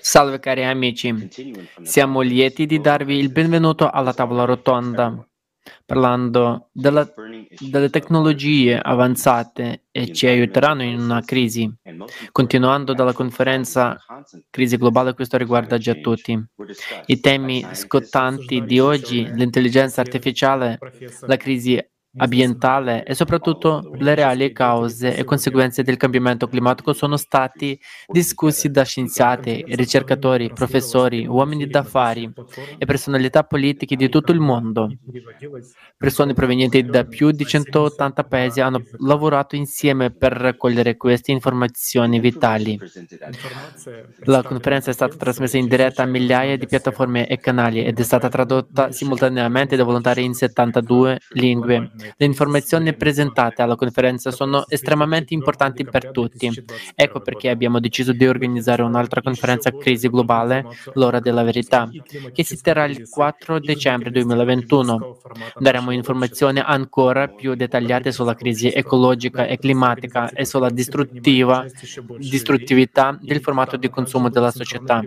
Salve cari amici, siamo lieti di darvi il benvenuto alla tavola rotonda, parlando della, delle tecnologie avanzate e ci aiuteranno in una crisi. Continuando dalla conferenza Crisi globale, questo riguarda già tutti. I temi scottanti di oggi, l'intelligenza artificiale, la crisi ambientale e soprattutto le reali cause e conseguenze del cambiamento climatico sono stati discussi da scienziati, ricercatori, professori, uomini d'affari e personalità politiche di tutto il mondo. Persone provenienti da più di 180 paesi hanno lavorato insieme per raccogliere queste informazioni vitali. La conferenza è stata trasmessa in diretta a migliaia di piattaforme e canali ed è stata tradotta simultaneamente da volontari in 72 lingue le informazioni presentate alla conferenza sono estremamente importanti per tutti. Ecco perché abbiamo deciso di organizzare un'altra conferenza Crisi Globale, l'ora della verità, che si terrà il 4 dicembre 2021. Daremo informazioni ancora più dettagliate sulla crisi ecologica e climatica e sulla distruttività del formato di consumo della società.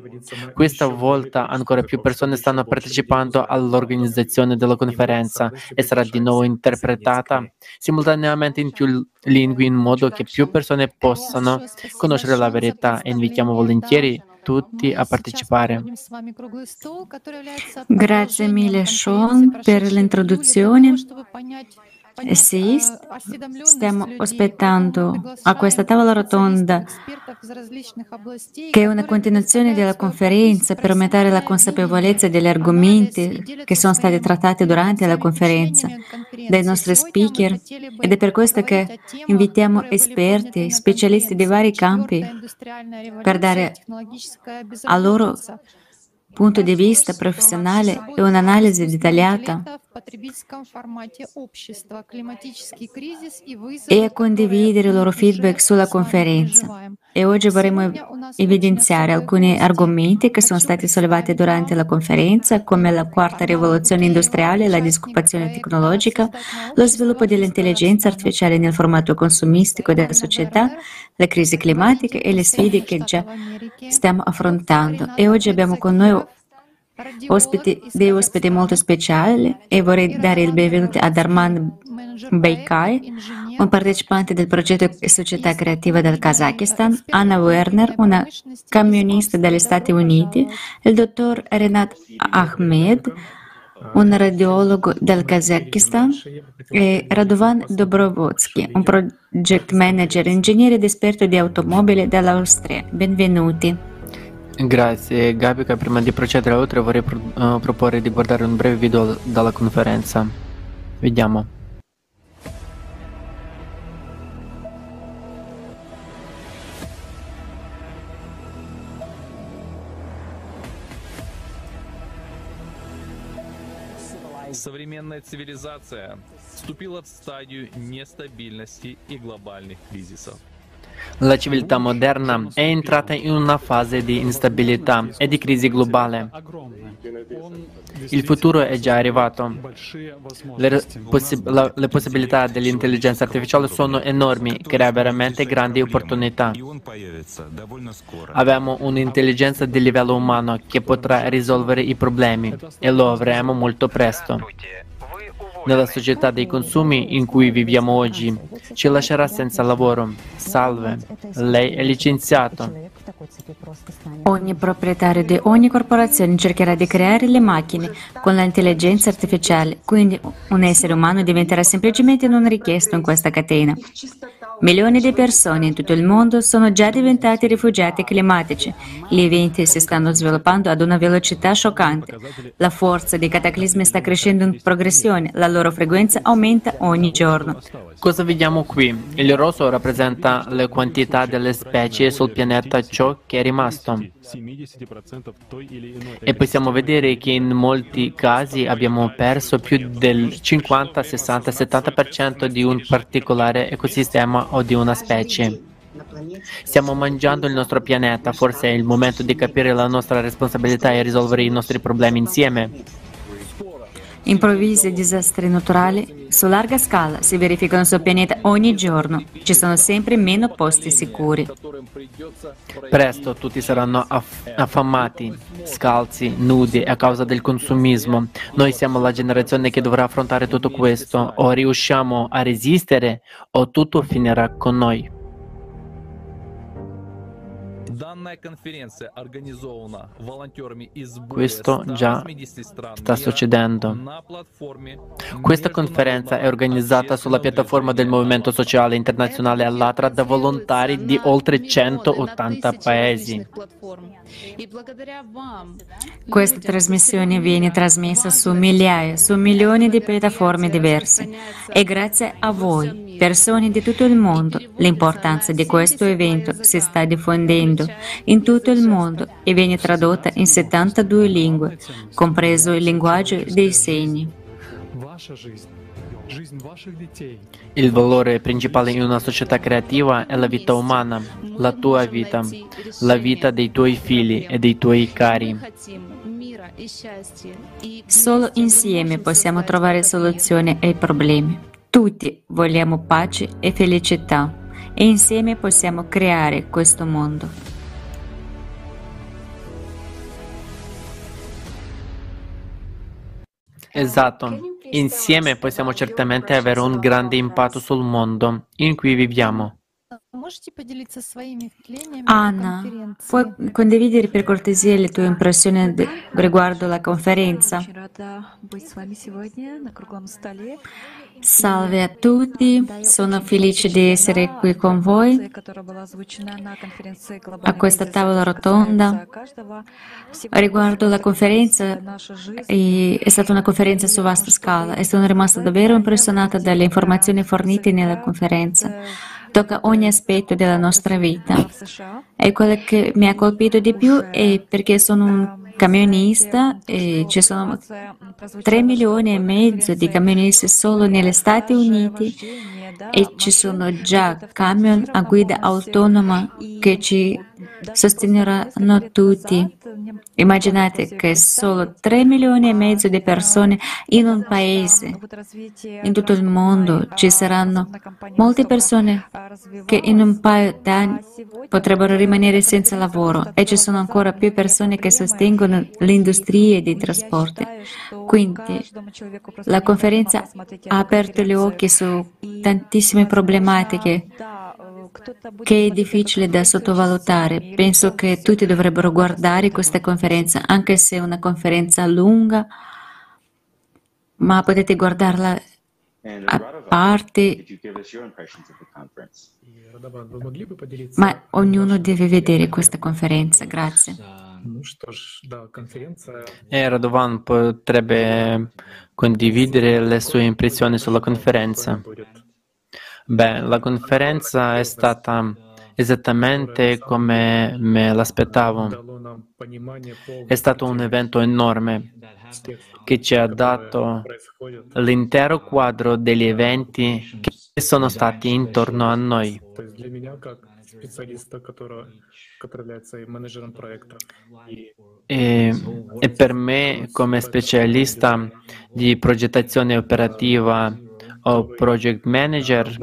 Questa volta ancora più persone stanno partecipando all'organizzazione della conferenza e sarà di nuovo interpretata interpretata simultaneamente in più lingue in modo che più persone possano conoscere la verità e invitiamo volentieri tutti a partecipare. Grazie mille Sean per l'introduzione. Sì, stiamo aspettando a questa tavola rotonda che è una continuazione della conferenza per aumentare la consapevolezza degli argomenti che sono stati trattati durante la conferenza dai nostri speaker. ed è per questo che invitiamo esperti, specialisti di vari campi per dare a loro punto di vista professionale e un'analisi dettagliata e a condividere il loro feedback sulla conferenza. E oggi vorremmo evidenziare alcuni argomenti che sono stati sollevati durante la conferenza, come la quarta rivoluzione industriale, la disoccupazione tecnologica, lo sviluppo dell'intelligenza artificiale nel formato consumistico della società, la crisi climatica e le sfide che già stiamo affrontando. E oggi abbiamo con noi ospiti, dei ospiti molto speciali e vorrei dare il benvenuto ad Arman Beikai, un partecipante del progetto Società Creativa del Kazakistan, Anna Werner, una camionista dagli Stati Uniti, il dottor Renat Ahmed, un radiologo del Kazakistan, e Radovan Dobrovotsky, un project manager, ingegnere ed esperto di automobili dall'Austria. Benvenuti. Grazie Gabica, prima di procedere oltre vorrei pro- uh, proporre di guardare un breve video dalla conferenza. Vediamo. Современная цивилизация вступила в стадию нестабильности и глобальных кризисов. La civiltà moderna è entrata in una fase di instabilità e di crisi globale. Il futuro è già arrivato. Le, possi- la, le possibilità dell'intelligenza artificiale sono enormi, crea veramente grandi opportunità. Abbiamo un'intelligenza di livello umano che potrà risolvere i problemi e lo avremo molto presto nella società dei consumi in cui viviamo oggi ci lascerà senza lavoro. Salve, lei è licenziato. Ogni proprietario di ogni corporazione cercherà di creare le macchine con l'intelligenza artificiale, quindi un essere umano diventerà semplicemente non richiesto in questa catena. Milioni di persone in tutto il mondo sono già diventati rifugiati climatici. Gli eventi si stanno sviluppando ad una velocità scioccante. La forza dei cataclismi sta crescendo in progressione, la loro frequenza aumenta ogni giorno. Cosa vediamo qui? Il rosso rappresenta le quantità delle specie sul pianeta, ciò che è rimasto. E possiamo vedere che in molti casi abbiamo perso più del 50, 60, 70% di un particolare ecosistema o di una specie. Stiamo mangiando il nostro pianeta, forse è il momento di capire la nostra responsabilità e risolvere i nostri problemi insieme. Improvvisi disastri naturali su larga scala si verificano sul pianeta ogni giorno. Ci sono sempre meno posti sicuri. Presto tutti saranno aff- affamati, scalzi, nudi a causa del consumismo. Noi siamo la generazione che dovrà affrontare tutto questo. O riusciamo a resistere o tutto finirà con noi. Questo già sta succedendo. Questa conferenza è organizzata sulla piattaforma del Movimento Sociale Internazionale Allatra da volontari di oltre 180 paesi. Questa trasmissione viene trasmessa su migliaia, su milioni di piattaforme diverse e grazie a voi, persone di tutto il mondo, l'importanza di questo evento si sta diffondendo in tutto il mondo e viene tradotta in 72 lingue, compreso il linguaggio dei segni. Il valore principale in una società creativa è la vita umana, la tua vita, la vita dei tuoi figli e dei tuoi cari. Solo insieme possiamo trovare soluzioni ai problemi. Tutti vogliamo pace e felicità e insieme possiamo creare questo mondo. Esatto, insieme possiamo certamente avere un grande impatto sul mondo in cui viviamo. Anna, puoi condividere per cortesia le tue impressioni riguardo la conferenza? Salve a tutti, sono felice di essere qui con voi. a questa tavola rotonda. Riguardo la conferenza, è stata una conferenza su vasta scala. E sono rimasta davvero impressionata dalle informazioni fornite nella conferenza tocca ogni aspetto della nostra vita. E quello che mi ha colpito di più è perché sono un camionista e ci sono 3 milioni e mezzo di camionisti solo negli Stati Uniti e ci sono già camion a guida autonoma che ci sosteneranno tutti. Immaginate che solo 3 milioni e mezzo di persone in un paese, in tutto il mondo, ci saranno molte persone che in un paio d'anni potrebbero rimanere senza lavoro e ci sono ancora più persone che sostengono le industrie dei trasporti. Quindi la conferenza ha aperto gli occhi su tantissime problematiche che è difficile da sottovalutare. Penso che tutti dovrebbero guardare questa conferenza, anche se è una conferenza lunga, ma potete guardarla a parte. Ma ognuno deve vedere questa conferenza. Grazie. E Radovan potrebbe condividere le sue impressioni sulla conferenza. Beh, la conferenza è stata esattamente come me l'aspettavo. È stato un evento enorme che ci ha dato l'intero quadro degli eventi che sono stati intorno a noi. E, e per me, come specialista di progettazione operativa o project manager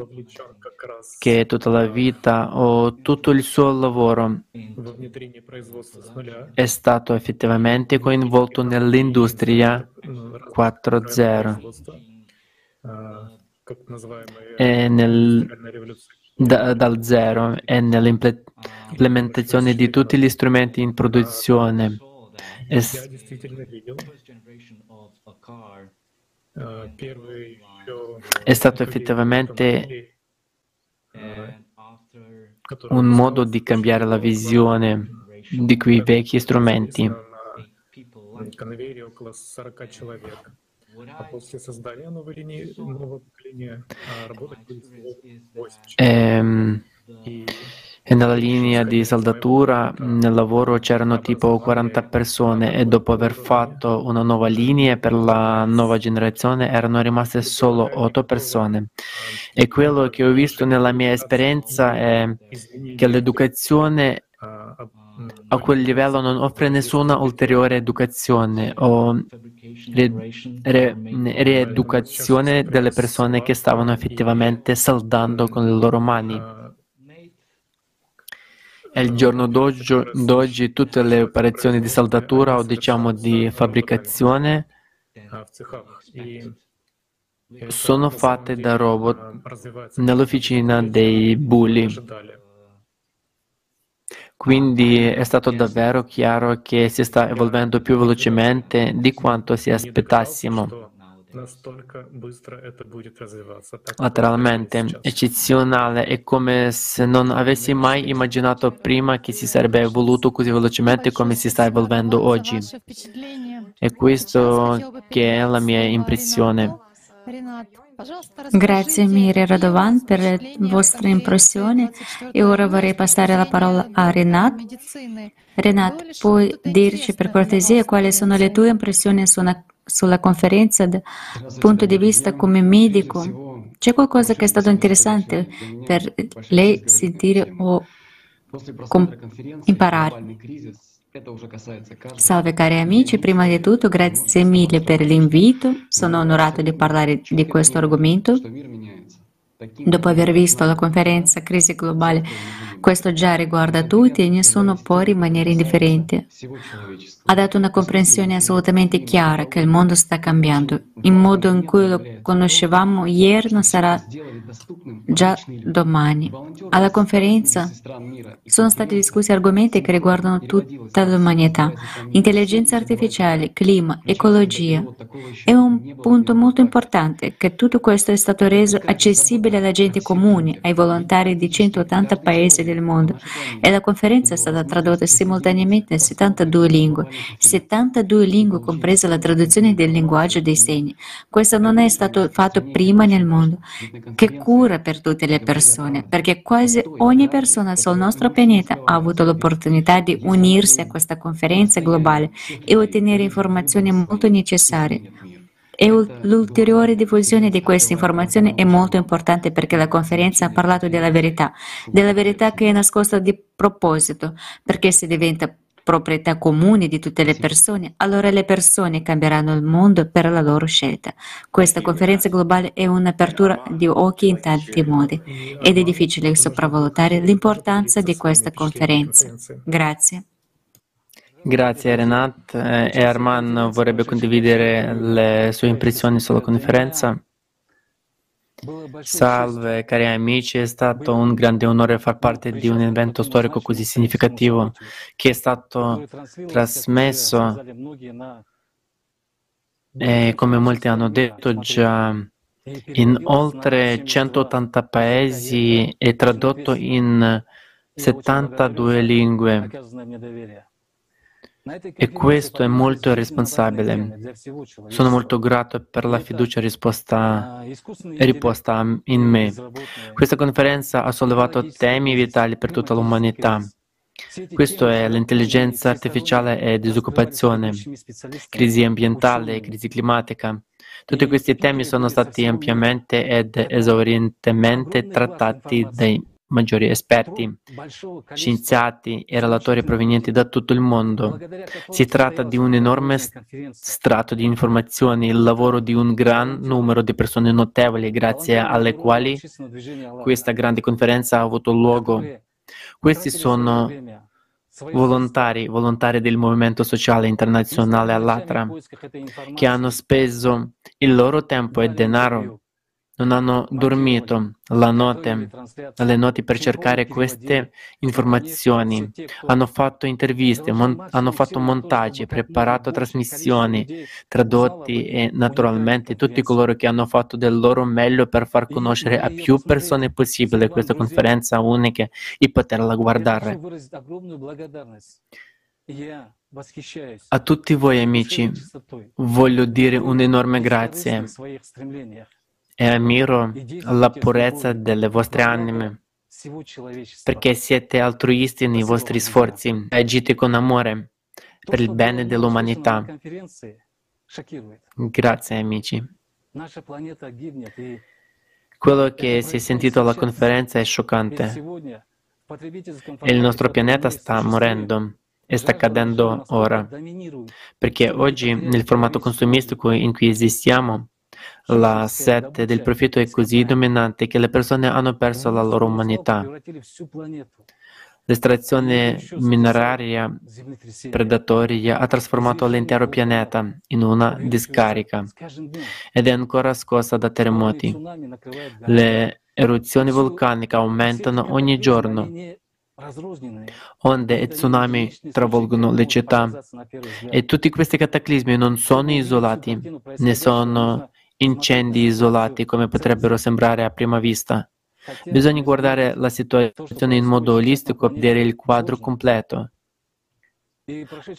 che tutta la vita o tutto il suo lavoro. È stato effettivamente coinvolto nell'industria 4.0 e nel, da, dal zero e nell'implementazione di tutti gli strumenti in produzione. Es- è stato effettivamente un modo di cambiare la visione di quei vecchi strumenti. Ehm, e nella linea di saldatura nel lavoro c'erano tipo 40 persone e dopo aver fatto una nuova linea per la nuova generazione erano rimaste solo 8 persone. E quello che ho visto nella mia esperienza è che l'educazione a quel livello non offre nessuna ulteriore educazione o re, re, rieducazione delle persone che stavano effettivamente saldando con le loro mani. E il giorno d'oggi tutte le operazioni di saldatura o diciamo di fabbricazione sono fatte da robot nell'officina dei bulli. Quindi è stato davvero chiaro che si sta evolvendo più velocemente di quanto si aspettassimo. Lateralmente, eccezionale, è come se non avessi mai immaginato prima che si sarebbe evoluto così velocemente come si sta evolvendo oggi. È questo che è la mia impressione. Grazie Miri Radovan per le vostre impressioni e ora vorrei passare la parola a Renat. Renat, puoi dirci per cortesia quali sono le tue impressioni sulla, sulla conferenza dal punto di vista come medico? C'è qualcosa che è stato interessante per lei sentire o imparare? Salve cari amici, prima di tutto grazie mille per l'invito, sono onorato di parlare di questo argomento. Dopo aver visto la conferenza Crisi globale questo già riguarda tutti e nessuno può rimanere indifferente. Ha dato una comprensione assolutamente chiara che il mondo sta cambiando. Il modo in cui lo conoscevamo ieri non sarà già domani. Alla conferenza sono stati discussi argomenti che riguardano tutta l'umanità. Intelligenza artificiale, clima, ecologia. È un punto molto importante che tutto questo è stato reso accessibile alla gente comune, ai volontari di 180 paesi del del mondo e la conferenza è stata tradotta simultaneamente in 72 lingue, 72 lingue compresa la traduzione del linguaggio dei segni. Questo non è stato fatto prima nel mondo, che cura per tutte le persone, perché quasi ogni persona sul nostro pianeta ha avuto l'opportunità di unirsi a questa conferenza globale e ottenere informazioni molto necessarie. E l'ulteriore diffusione di queste informazioni è molto importante perché la conferenza ha parlato della verità, della verità che è nascosta di proposito, perché se diventa proprietà comune di tutte le persone, allora le persone cambieranno il mondo per la loro scelta. Questa conferenza globale è un'apertura di occhi in tanti modi ed è difficile sopravvalutare l'importanza di questa conferenza. Grazie. Grazie Renat. Eh, e Arman vorrebbe condividere le sue impressioni sulla conferenza. Salve cari amici, è stato un grande onore far parte di un evento storico così significativo che è stato trasmesso e come molti hanno detto già in oltre 180 paesi e tradotto in 72 lingue. E questo è molto responsabile. Sono molto grato per la fiducia risposta, riposta in me. Questa conferenza ha sollevato temi vitali per tutta l'umanità. Questo è l'intelligenza artificiale e disoccupazione, crisi ambientale e crisi climatica. Tutti questi temi sono stati ampiamente ed esaurientemente trattati dai maggiori esperti, scienziati e relatori provenienti da tutto il mondo. Si tratta di un enorme strato di informazioni, il lavoro di un gran numero di persone notevoli grazie alle quali questa grande conferenza ha avuto luogo. Questi sono volontari, volontari del movimento sociale internazionale all'Atra, che hanno speso il loro tempo e denaro non hanno dormito la notte, le notti per cercare queste informazioni, hanno fatto interviste, mon- hanno fatto montaggi, preparato trasmissioni, tradotti e naturalmente tutti coloro che hanno fatto del loro meglio per far conoscere a più persone possibile questa conferenza unica e poterla guardare. A tutti voi amici voglio dire un enorme grazie e ammiro la purezza delle vostre anime, perché siete altruisti nei vostri sforzi e agite con amore per il bene dell'umanità. Grazie amici. Quello che si è sentito alla conferenza è scioccante. Il nostro pianeta sta morendo e sta accadendo ora. Perché oggi, nel formato consumistico in cui esistiamo, la sete del profitto è così dominante che le persone hanno perso la loro umanità. L'estrazione mineraria predatoria ha trasformato l'intero pianeta in una discarica ed è ancora scossa da terremoti. Le eruzioni vulcaniche aumentano ogni giorno. Onde e tsunami travolgono le città e tutti questi cataclismi non sono isolati, ne sono incendi isolati come potrebbero sembrare a prima vista. Bisogna guardare la situazione in modo olistico e vedere il quadro completo.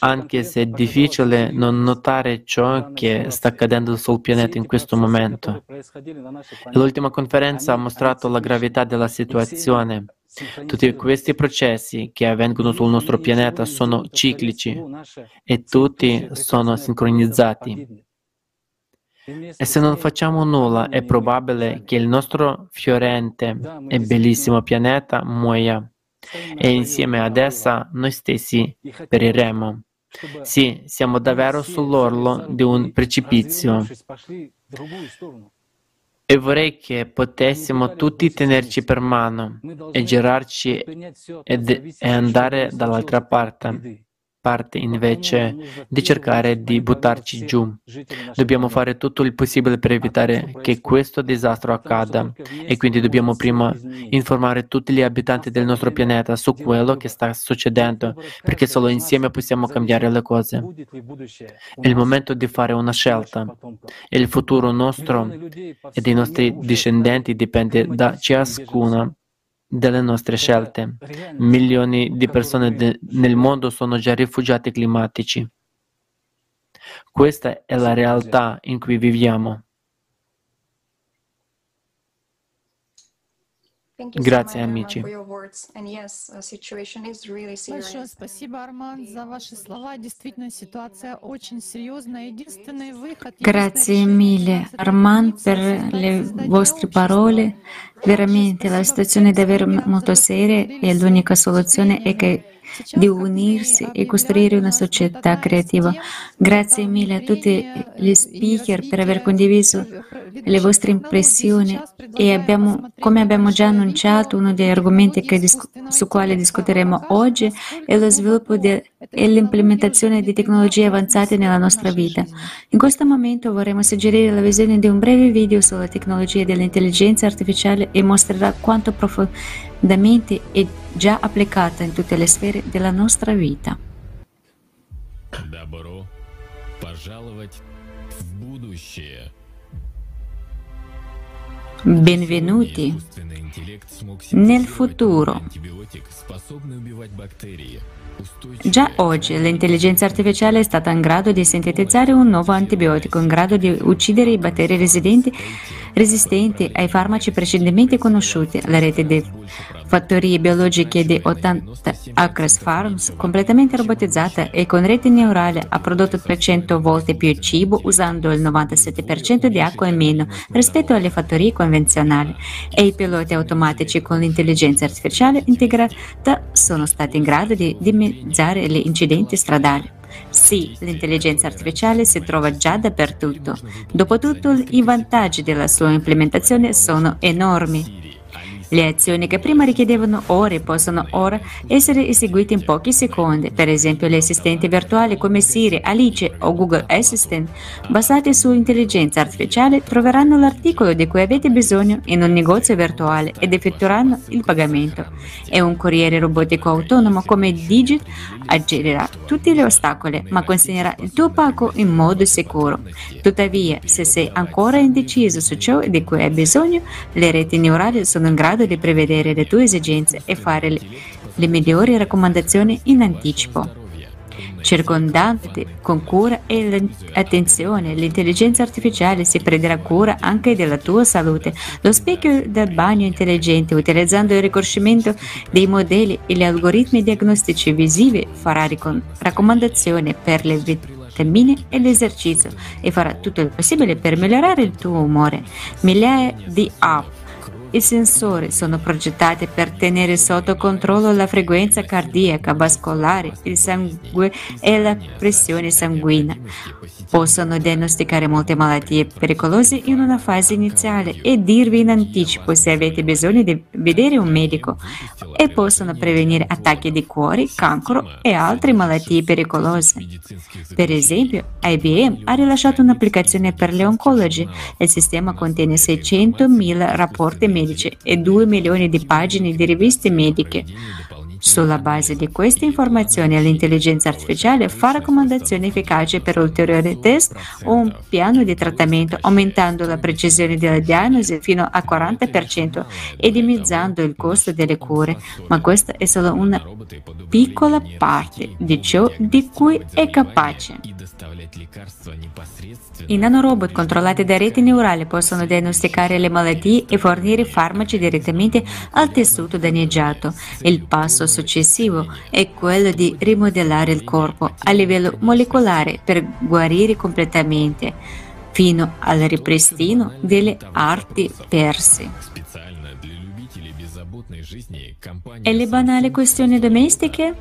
Anche se è difficile non notare ciò che sta accadendo sul pianeta in questo momento. L'ultima conferenza ha mostrato la gravità della situazione. Tutti questi processi che avvengono sul nostro pianeta sono ciclici e tutti sono sincronizzati. E se non facciamo nulla è probabile che il nostro fiorente e bellissimo pianeta muoia. E insieme ad essa noi stessi periremo. Sì, siamo davvero sull'orlo di un precipizio. E vorrei che potessimo tutti tenerci per mano e girarci ed, e andare dall'altra parte parte invece di cercare di buttarci giù. Dobbiamo fare tutto il possibile per evitare che questo disastro accada e quindi dobbiamo prima informare tutti gli abitanti del nostro pianeta su quello che sta succedendo, perché solo insieme possiamo cambiare le cose. È il momento di fare una scelta e il futuro nostro e dei nostri discendenti dipende da ciascuna delle nostre scelte. Milioni di persone de- nel mondo sono già rifugiati climatici. Questa è la realtà in cui viviamo. Grazie amici. Большое спасибо, Арман, за ваши слова. Действительно, ситуация очень серьезная. Единственный выход... Grazie mille, Arman, per le vostre parole. Veramente la situazione è davvero molto seria e l'unica soluzione è che di unirsi e costruire una società creativa. Grazie mille a tutti gli speaker per aver condiviso le vostre impressioni e abbiamo, come abbiamo già annunciato, uno degli argomenti dis- su quali discuteremo oggi è lo sviluppo de- e l'implementazione di tecnologie avanzate nella nostra vita. In questo momento vorremmo suggerire la visione di un breve video sulla tecnologia dell'intelligenza artificiale e mostrerà quanto profondamente è già applicata in tutte le sfere della nostra vita. Добро пожаловать в будущее. Benvenuti nel futuro. Già oggi l'intelligenza artificiale è stata in grado di sintetizzare un nuovo antibiotico in grado di uccidere i batteri residenti resistenti ai farmaci precedentemente conosciuti. La rete di fattorie biologiche di 80 Acres Farms, completamente robotizzata e con rete neurale, ha prodotto 300 volte più cibo usando il 97% di acqua in meno rispetto alle fattorie convenzionali. E i piloti automatici con l'intelligenza artificiale integrata sono stati in grado di dimezzare gli incidenti stradali. Sì, l'intelligenza artificiale si trova già dappertutto. Dopotutto, i vantaggi della sua implementazione sono enormi. Le azioni che prima richiedevano ore possono ora essere eseguite in pochi secondi. Per esempio, le assistenti virtuali come Siri, Alice o Google Assistant, basate su intelligenza artificiale, troveranno l'articolo di cui avete bisogno in un negozio virtuale ed effettueranno il pagamento. E un corriere robotico autonomo come Digit aggirerà tutti gli ostacoli, ma consegnerà il tuo pacco in modo sicuro. Tuttavia, se sei ancora indeciso su ciò di cui hai bisogno, le reti neurali sono in grado grado di prevedere le tue esigenze e fare le, le migliori raccomandazioni in anticipo. Circondante con cura e attenzione, l'intelligenza artificiale si prenderà cura anche della tua salute. Lo specchio del bagno intelligente, utilizzando il riconoscimento dei modelli e gli algoritmi diagnostici visivi, farà raccomandazioni per le vitamine e l'esercizio e farà tutto il possibile per migliorare il tuo umore. Migliaia di app i sensori sono progettati per tenere sotto controllo la frequenza cardiaca, vascolare, il sangue e la pressione sanguigna. Possono diagnosticare molte malattie pericolose in una fase iniziale e dirvi in anticipo se avete bisogno di vedere un medico e possono prevenire attacchi di cuore, cancro e altre malattie pericolose. Per esempio, IBM ha rilasciato un'applicazione per le oncologi. Il sistema contiene 600.000 rapporti medici e 2 milioni di pagine di riviste mediche. Sulla base di queste informazioni l'intelligenza artificiale fa raccomandazioni efficaci per ulteriori test o un piano di trattamento, aumentando la precisione della diagnosi fino al 40% e dimezzando il costo delle cure. Ma questa è solo una piccola parte di ciò di cui è capace. I nanorobot controllati da reti neurali possono diagnosticare le malattie e fornire farmaci direttamente al tessuto danneggiato. Il passo successivo è quello di rimodellare il corpo a livello molecolare per guarire completamente, fino al ripristino delle arti perse. E le banali questioni domestiche?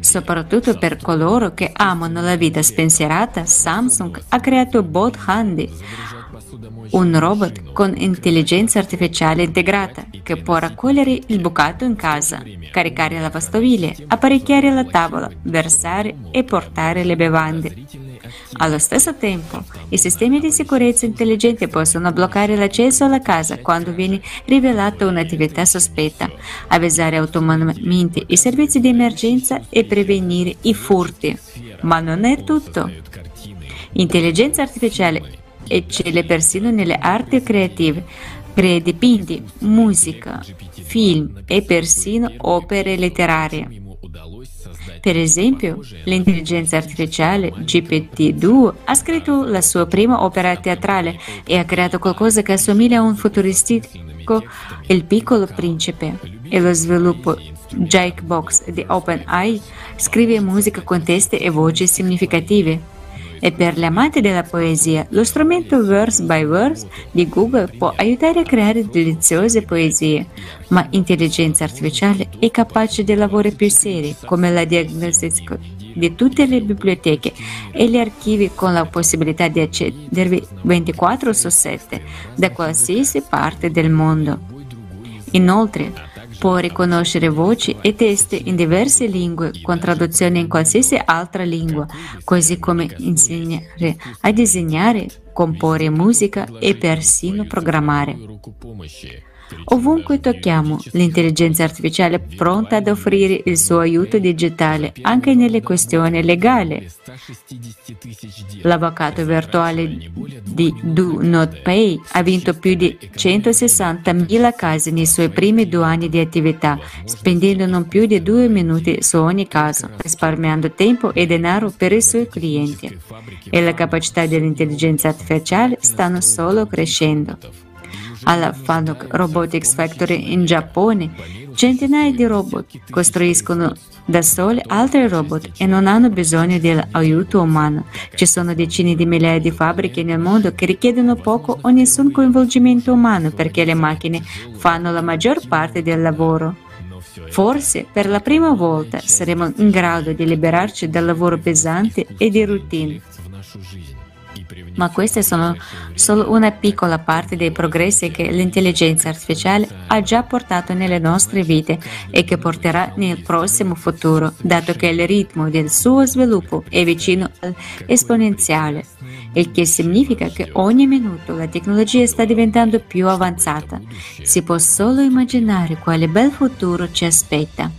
Soprattutto per coloro che amano la vita spensierata, Samsung ha creato Bot Handy, un robot con intelligenza artificiale integrata che può raccogliere il bucato in casa, caricare la lavastoviglie, apparecchiare la tavola, versare e portare le bevande. Allo stesso tempo, i sistemi di sicurezza intelligenti possono bloccare l'accesso alla casa quando viene rivelata un'attività sospetta, avvisare autonomamente i servizi di emergenza e prevenire i furti. Ma non è tutto. Intelligenza artificiale eccelle persino nelle arti creative, crea dipinti, musica, film e persino opere letterarie. Per esempio, l'intelligenza artificiale GPT-2 ha scritto la sua prima opera teatrale e ha creato qualcosa che assomiglia a un futuristico Il piccolo principe. E lo sviluppo Jakebox di OpenAI scrive musica con testi e voci significative. E per gli amanti della poesia, lo strumento Verse by Verse di Google può aiutare a creare deliziose poesie, ma l'intelligenza artificiale è capace di lavori più seri, come la diagnostica di tutte le biblioteche e gli archivi con la possibilità di accedervi 24 su 7 da qualsiasi parte del mondo. Inoltre, Può riconoscere voci e testi in diverse lingue con traduzione in qualsiasi altra lingua, così come insegnare a disegnare, comporre musica e persino programmare. Ovunque tocchiamo, l'intelligenza artificiale è pronta ad offrire il suo aiuto digitale anche nelle questioni legali. L'avvocato virtuale di Do Not Pay ha vinto più di 160.000 casi nei suoi primi due anni di attività, spendendo non più di due minuti su ogni caso, risparmiando tempo e denaro per i suoi clienti. E le capacità dell'intelligenza artificiale stanno solo crescendo alla Fanuc Robotics Factory in Giappone, centinaia di robot costruiscono da soli altri robot e non hanno bisogno dell'aiuto umano. Ci sono decine di migliaia di fabbriche nel mondo che richiedono poco o nessun coinvolgimento umano perché le macchine fanno la maggior parte del lavoro. Forse per la prima volta saremo in grado di liberarci dal lavoro pesante e di routine ma queste sono solo una piccola parte dei progressi che l'intelligenza artificiale ha già portato nelle nostre vite e che porterà nel prossimo futuro, dato che il ritmo del suo sviluppo è vicino all'esponenziale, il che significa che ogni minuto la tecnologia sta diventando più avanzata. Si può solo immaginare quale bel futuro ci aspetta.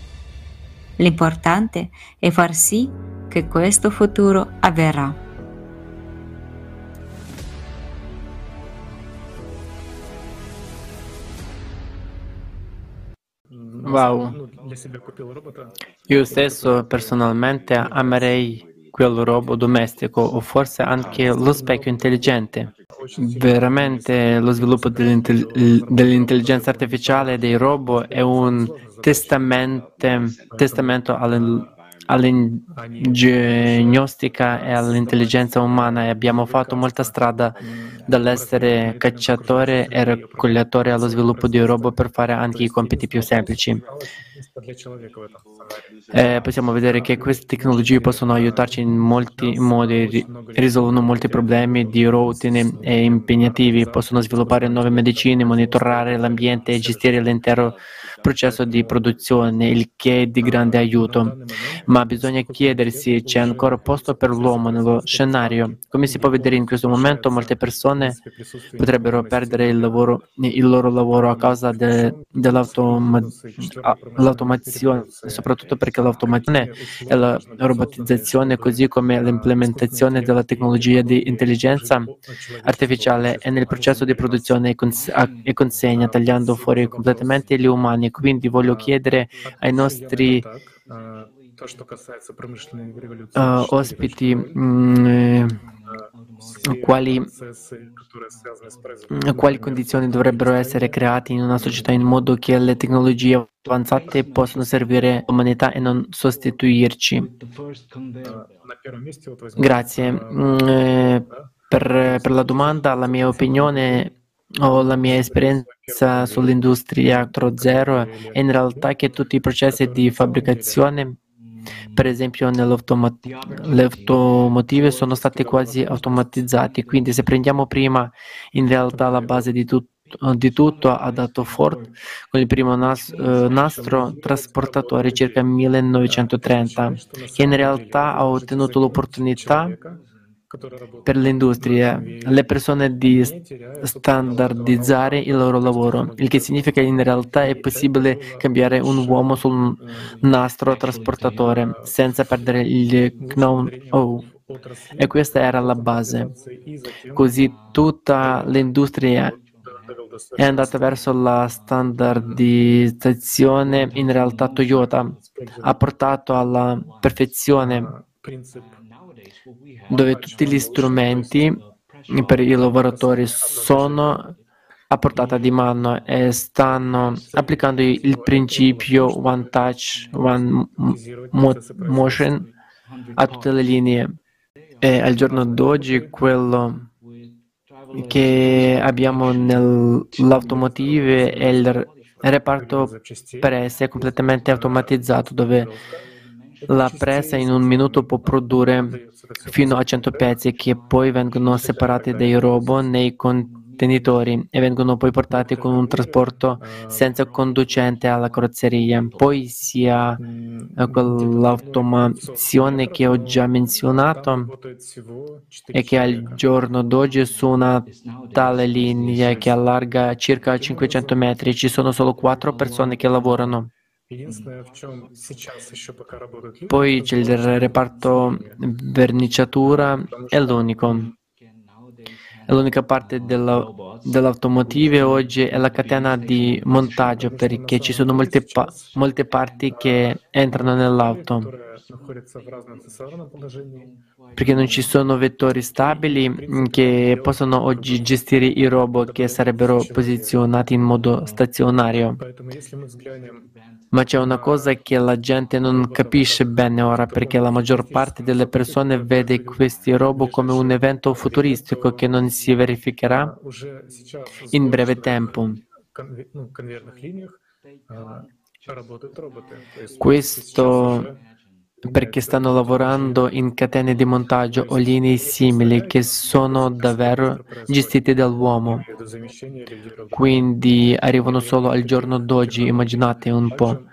L'importante è far sì che questo futuro avverrà. Wow. Io stesso personalmente amerei quel robot domestico o forse anche lo specchio intelligente. Veramente lo sviluppo dell'intelligenza artificiale dei robot è un testamento all'ingegnostica e all'intelligenza umana e abbiamo fatto molta strada dall'essere cacciatore e raccogliatore allo sviluppo di robot per fare anche i compiti più semplici. Eh, possiamo vedere che queste tecnologie possono aiutarci in molti modi, risolvono molti problemi di routine e impegnativi, possono sviluppare nuove medicine, monitorare l'ambiente e gestire l'intero processo di produzione, il che è di grande aiuto. Ma bisogna chiedersi, c'è ancora posto per l'uomo nello scenario? Come si può vedere in questo momento, molte persone potrebbero perdere il, lavoro, il loro lavoro a causa de, dell'automazione, soprattutto perché l'automazione e la robotizzazione, così come l'implementazione della tecnologia di intelligenza artificiale è nel processo di produzione e consegna, tagliando fuori completamente gli umani quindi voglio chiedere ai nostri uh, ospiti um, quali, quali, condizioni dovrebbero essere create in una società in modo che le tecnologie avanzate possano servire l'umanità e non sostituirci. Grazie. Mm, per, per la domanda, la mia opinione o la mia esperienza sull'industria 4.0 è in realtà che tutti i processi di fabbricazione, per esempio nell'automotive, sono stati quasi automatizzati. Quindi se prendiamo prima in realtà la base di tutto, di tutto ha dato Ford con il primo nas, eh, nastro trasportatore circa 1930, che in realtà ha ottenuto l'opportunità per l'industria, le persone di standardizzare il loro lavoro, il che significa che in realtà è possibile cambiare un uomo sul nastro trasportatore senza perdere il know-how. E questa era la base. Così tutta l'industria è andata verso la standardizzazione. In realtà Toyota ha portato alla perfezione dove tutti gli strumenti per i lavoratori sono a portata di mano e stanno applicando il principio One Touch, One Motion a tutte le linee. E al giorno d'oggi quello che abbiamo nell'automotive è il reparto presse completamente automatizzato dove la presa in un minuto può produrre fino a 100 pezzi che poi vengono separati dai robot nei contenitori e vengono poi portati con un trasporto senza conducente alla carrozzeria. Poi si ha eh, quell'automazione che ho già menzionato e che al giorno d'oggi su una tale linea che allarga circa 500 metri ci sono solo quattro persone che lavorano. Poi c'è il reparto verniciatura, è l'unico. L'unica parte della, dell'automotive oggi è la catena di montaggio perché ci sono molte, pa- molte parti che entrano nell'auto perché non ci sono vettori stabili che possono oggi gestire i robot che sarebbero posizionati in modo stazionario. Ma c'è una cosa che la gente non capisce bene ora perché la maggior parte delle persone vede questi robot come un evento futuristico che non si verificherà in breve tempo. Questo perché stanno lavorando in catene di montaggio o linee simili che sono davvero gestite dall'uomo. Quindi arrivano solo al giorno d'oggi, immaginate un po'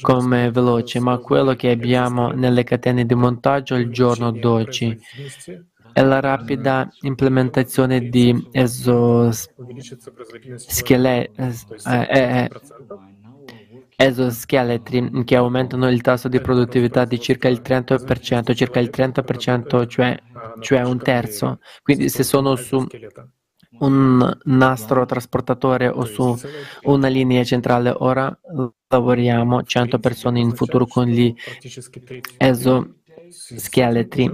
come veloce, ma quello che abbiamo nelle catene di montaggio al giorno d'oggi è la rapida implementazione di esoscheletri. Eh, eh, esoscheletri che aumentano il tasso di produttività di circa il 30%, circa il 30%, cioè, cioè un terzo. Quindi se sono su un nastro trasportatore o su una linea centrale, ora lavoriamo 100 persone in futuro con gli esoscheletri.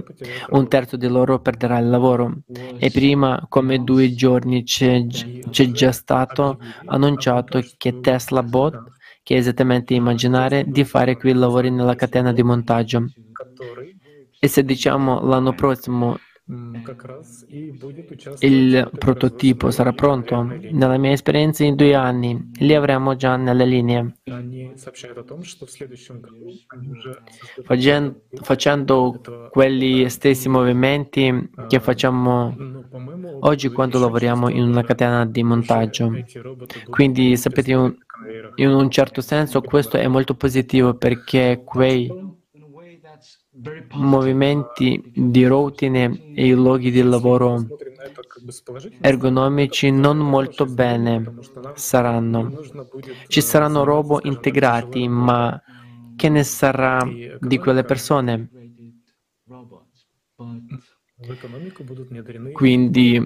Un terzo di loro perderà il lavoro. E prima, come due giorni, c'è, c'è già stato annunciato che Tesla Bot che è esattamente immaginare di fare quei lavori nella catena di montaggio. E se diciamo l'anno prossimo il prototipo sarà pronto. Nella mia esperienza in due anni li avremo già nelle linee. Facendo, facendo quegli stessi movimenti che facciamo oggi quando lavoriamo in una catena di montaggio. Quindi sapete, in un certo senso questo è molto positivo perché quei movimenti di routine e i luoghi di lavoro ergonomici non molto bene saranno. Ci saranno robot integrati, ma che ne sarà di quelle persone? Quindi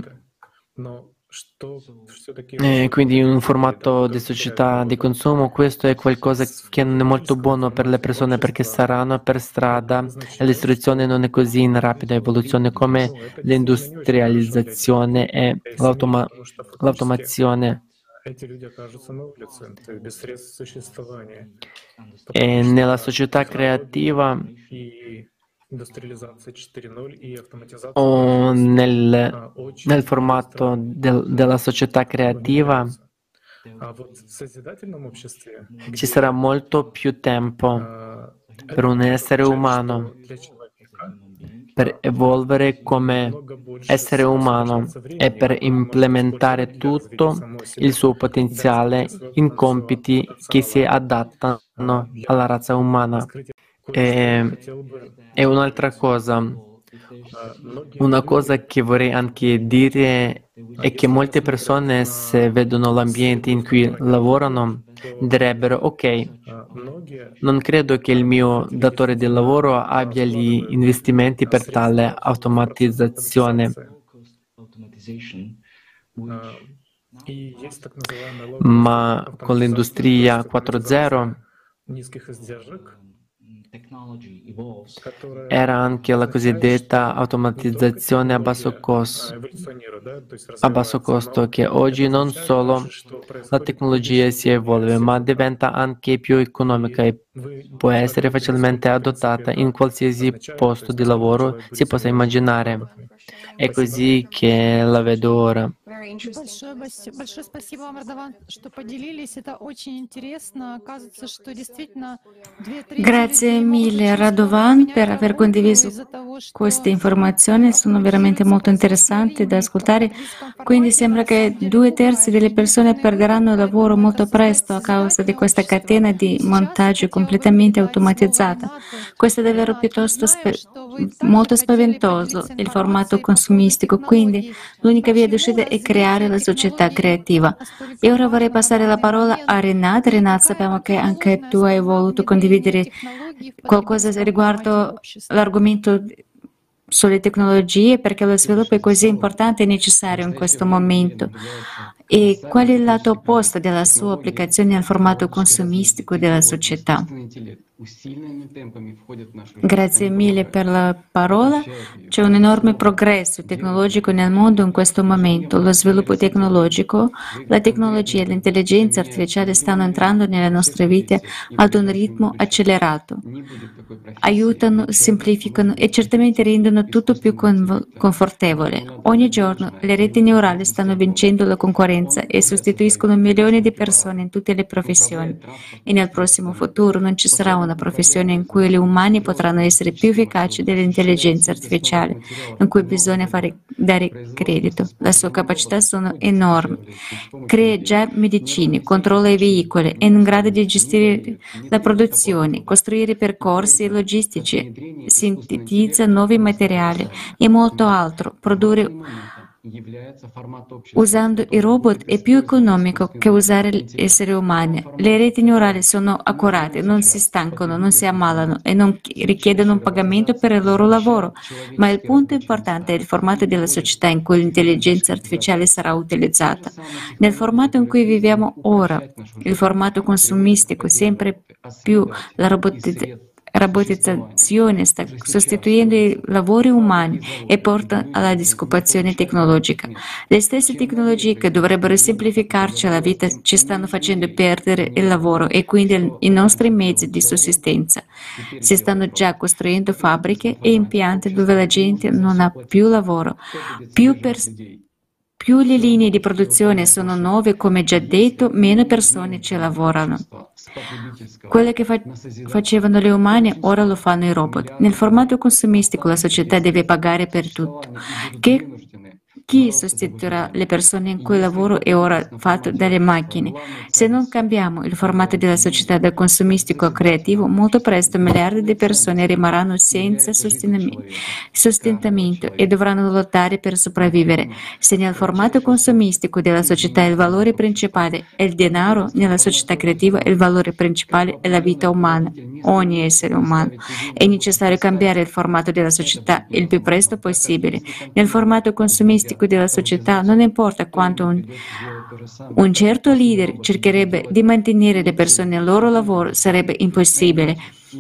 eh, quindi in un formato di società di consumo questo è qualcosa che non è molto buono per le persone perché saranno per strada e l'istruzione non è così in rapida evoluzione come l'industrializzazione e l'automa- l'automazione. E nella società creativa o nel, nel formato del, della società creativa ci sarà molto più tempo per un essere umano per evolvere come essere umano e per implementare tutto il suo potenziale in compiti che si adattano alla razza umana. E, e un'altra cosa, una cosa che vorrei anche dire è che molte persone se vedono l'ambiente in cui lavorano direbbero ok, non credo che il mio datore di lavoro abbia gli investimenti per tale automatizzazione. Ma con l'industria 4.0 era anche la cosiddetta automatizzazione a basso, costo, a basso costo, che oggi non solo la tecnologia si evolve, ma diventa anche più economica e può essere facilmente adottata in qualsiasi posto di lavoro si possa immaginare. È così che la vedo ora. Grazie mille Radovan per aver condiviso queste informazioni, sono veramente molto interessanti da ascoltare. Quindi sembra che due terzi delle persone perderanno il lavoro molto presto a causa di questa catena di montaggio completamente automatizzata. Questo è davvero piuttosto spe- molto spaventoso, il formato consumistico. Quindi l'unica via d'uscita è creare la società creativa. E ora vorrei passare la parola a Renat. Renat, sappiamo che anche tu hai voluto condividere qualcosa riguardo l'argomento sulle tecnologie perché lo sviluppo è così importante e necessario in questo momento. E qual è il lato opposto della sua applicazione al formato consumistico della società? Grazie mille per la parola. C'è un enorme progresso tecnologico nel mondo in questo momento. Lo sviluppo tecnologico, la tecnologia e l'intelligenza artificiale stanno entrando nelle nostre vite ad un ritmo accelerato. Aiutano, semplificano e certamente rendono tutto più confortevole. Ogni giorno le reti neurali stanno vincendo la concorrenza e sostituiscono milioni di persone in tutte le professioni. E nel prossimo futuro non ci sarà una professione in cui gli umani potranno essere più efficaci dell'intelligenza artificiale, in cui bisogna fare, dare credito. Le sue capacità sono enormi. Crea già medicine, controlla i veicoli, è in grado di gestire la produzione, costruire percorsi logistici, sintetizza nuovi materiali e molto altro, produrre Usando i robot è più economico che usare esseri umani. Le reti neurali sono accurate, non si stancano, non si ammalano e non richiedono un pagamento per il loro lavoro. Ma il punto importante è il formato della società in cui l'intelligenza artificiale sarà utilizzata. Nel formato in cui viviamo ora, il formato consumistico, sempre più la robotizzazione robotizzazione sta sostituendo i lavori umani e porta alla disoccupazione tecnologica. Le stesse tecnologie che dovrebbero semplificarci la vita ci stanno facendo perdere il lavoro e quindi i nostri mezzi di sussistenza. Si stanno già costruendo fabbriche e impianti dove la gente non ha più lavoro, più persone più le linee di produzione sono nuove, come già detto, meno persone ci lavorano. Quello che fa- facevano le umane ora lo fanno i robot. Nel formato consumistico la società deve pagare per tutto. Che chi sostituirà le persone in cui il lavoro è ora fatto dalle macchine? Se non cambiamo il formato della società dal consumistico al creativo, molto presto miliardi di persone rimarranno senza sostentamento e dovranno lottare per sopravvivere. Se nel formato consumistico della società il valore principale è il denaro, nella società creativa il valore principale è la vita umana, ogni essere umano. È necessario cambiare il formato della società il più presto possibile. Nel formato consumistico della società, non importa quanto un, un certo leader cercherebbe di mantenere le persone al loro lavoro, sarebbe impossibile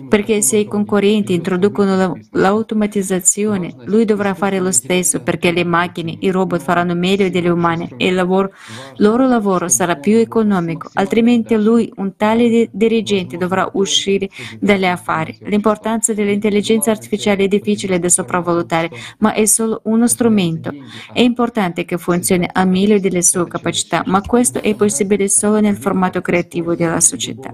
perché se i concorrenti introducono l'automatizzazione, lui dovrà fare lo stesso perché le macchine, i robot faranno meglio degli umani e il lavoro, loro lavoro sarà più economico, altrimenti lui, un tale dirigente, dovrà uscire dagli affari. L'importanza dell'intelligenza artificiale è difficile da sopravvalutare, ma è solo uno strumento. È importante che funzioni al meglio delle sue capacità, ma questo è possibile solo nel formato creativo della società.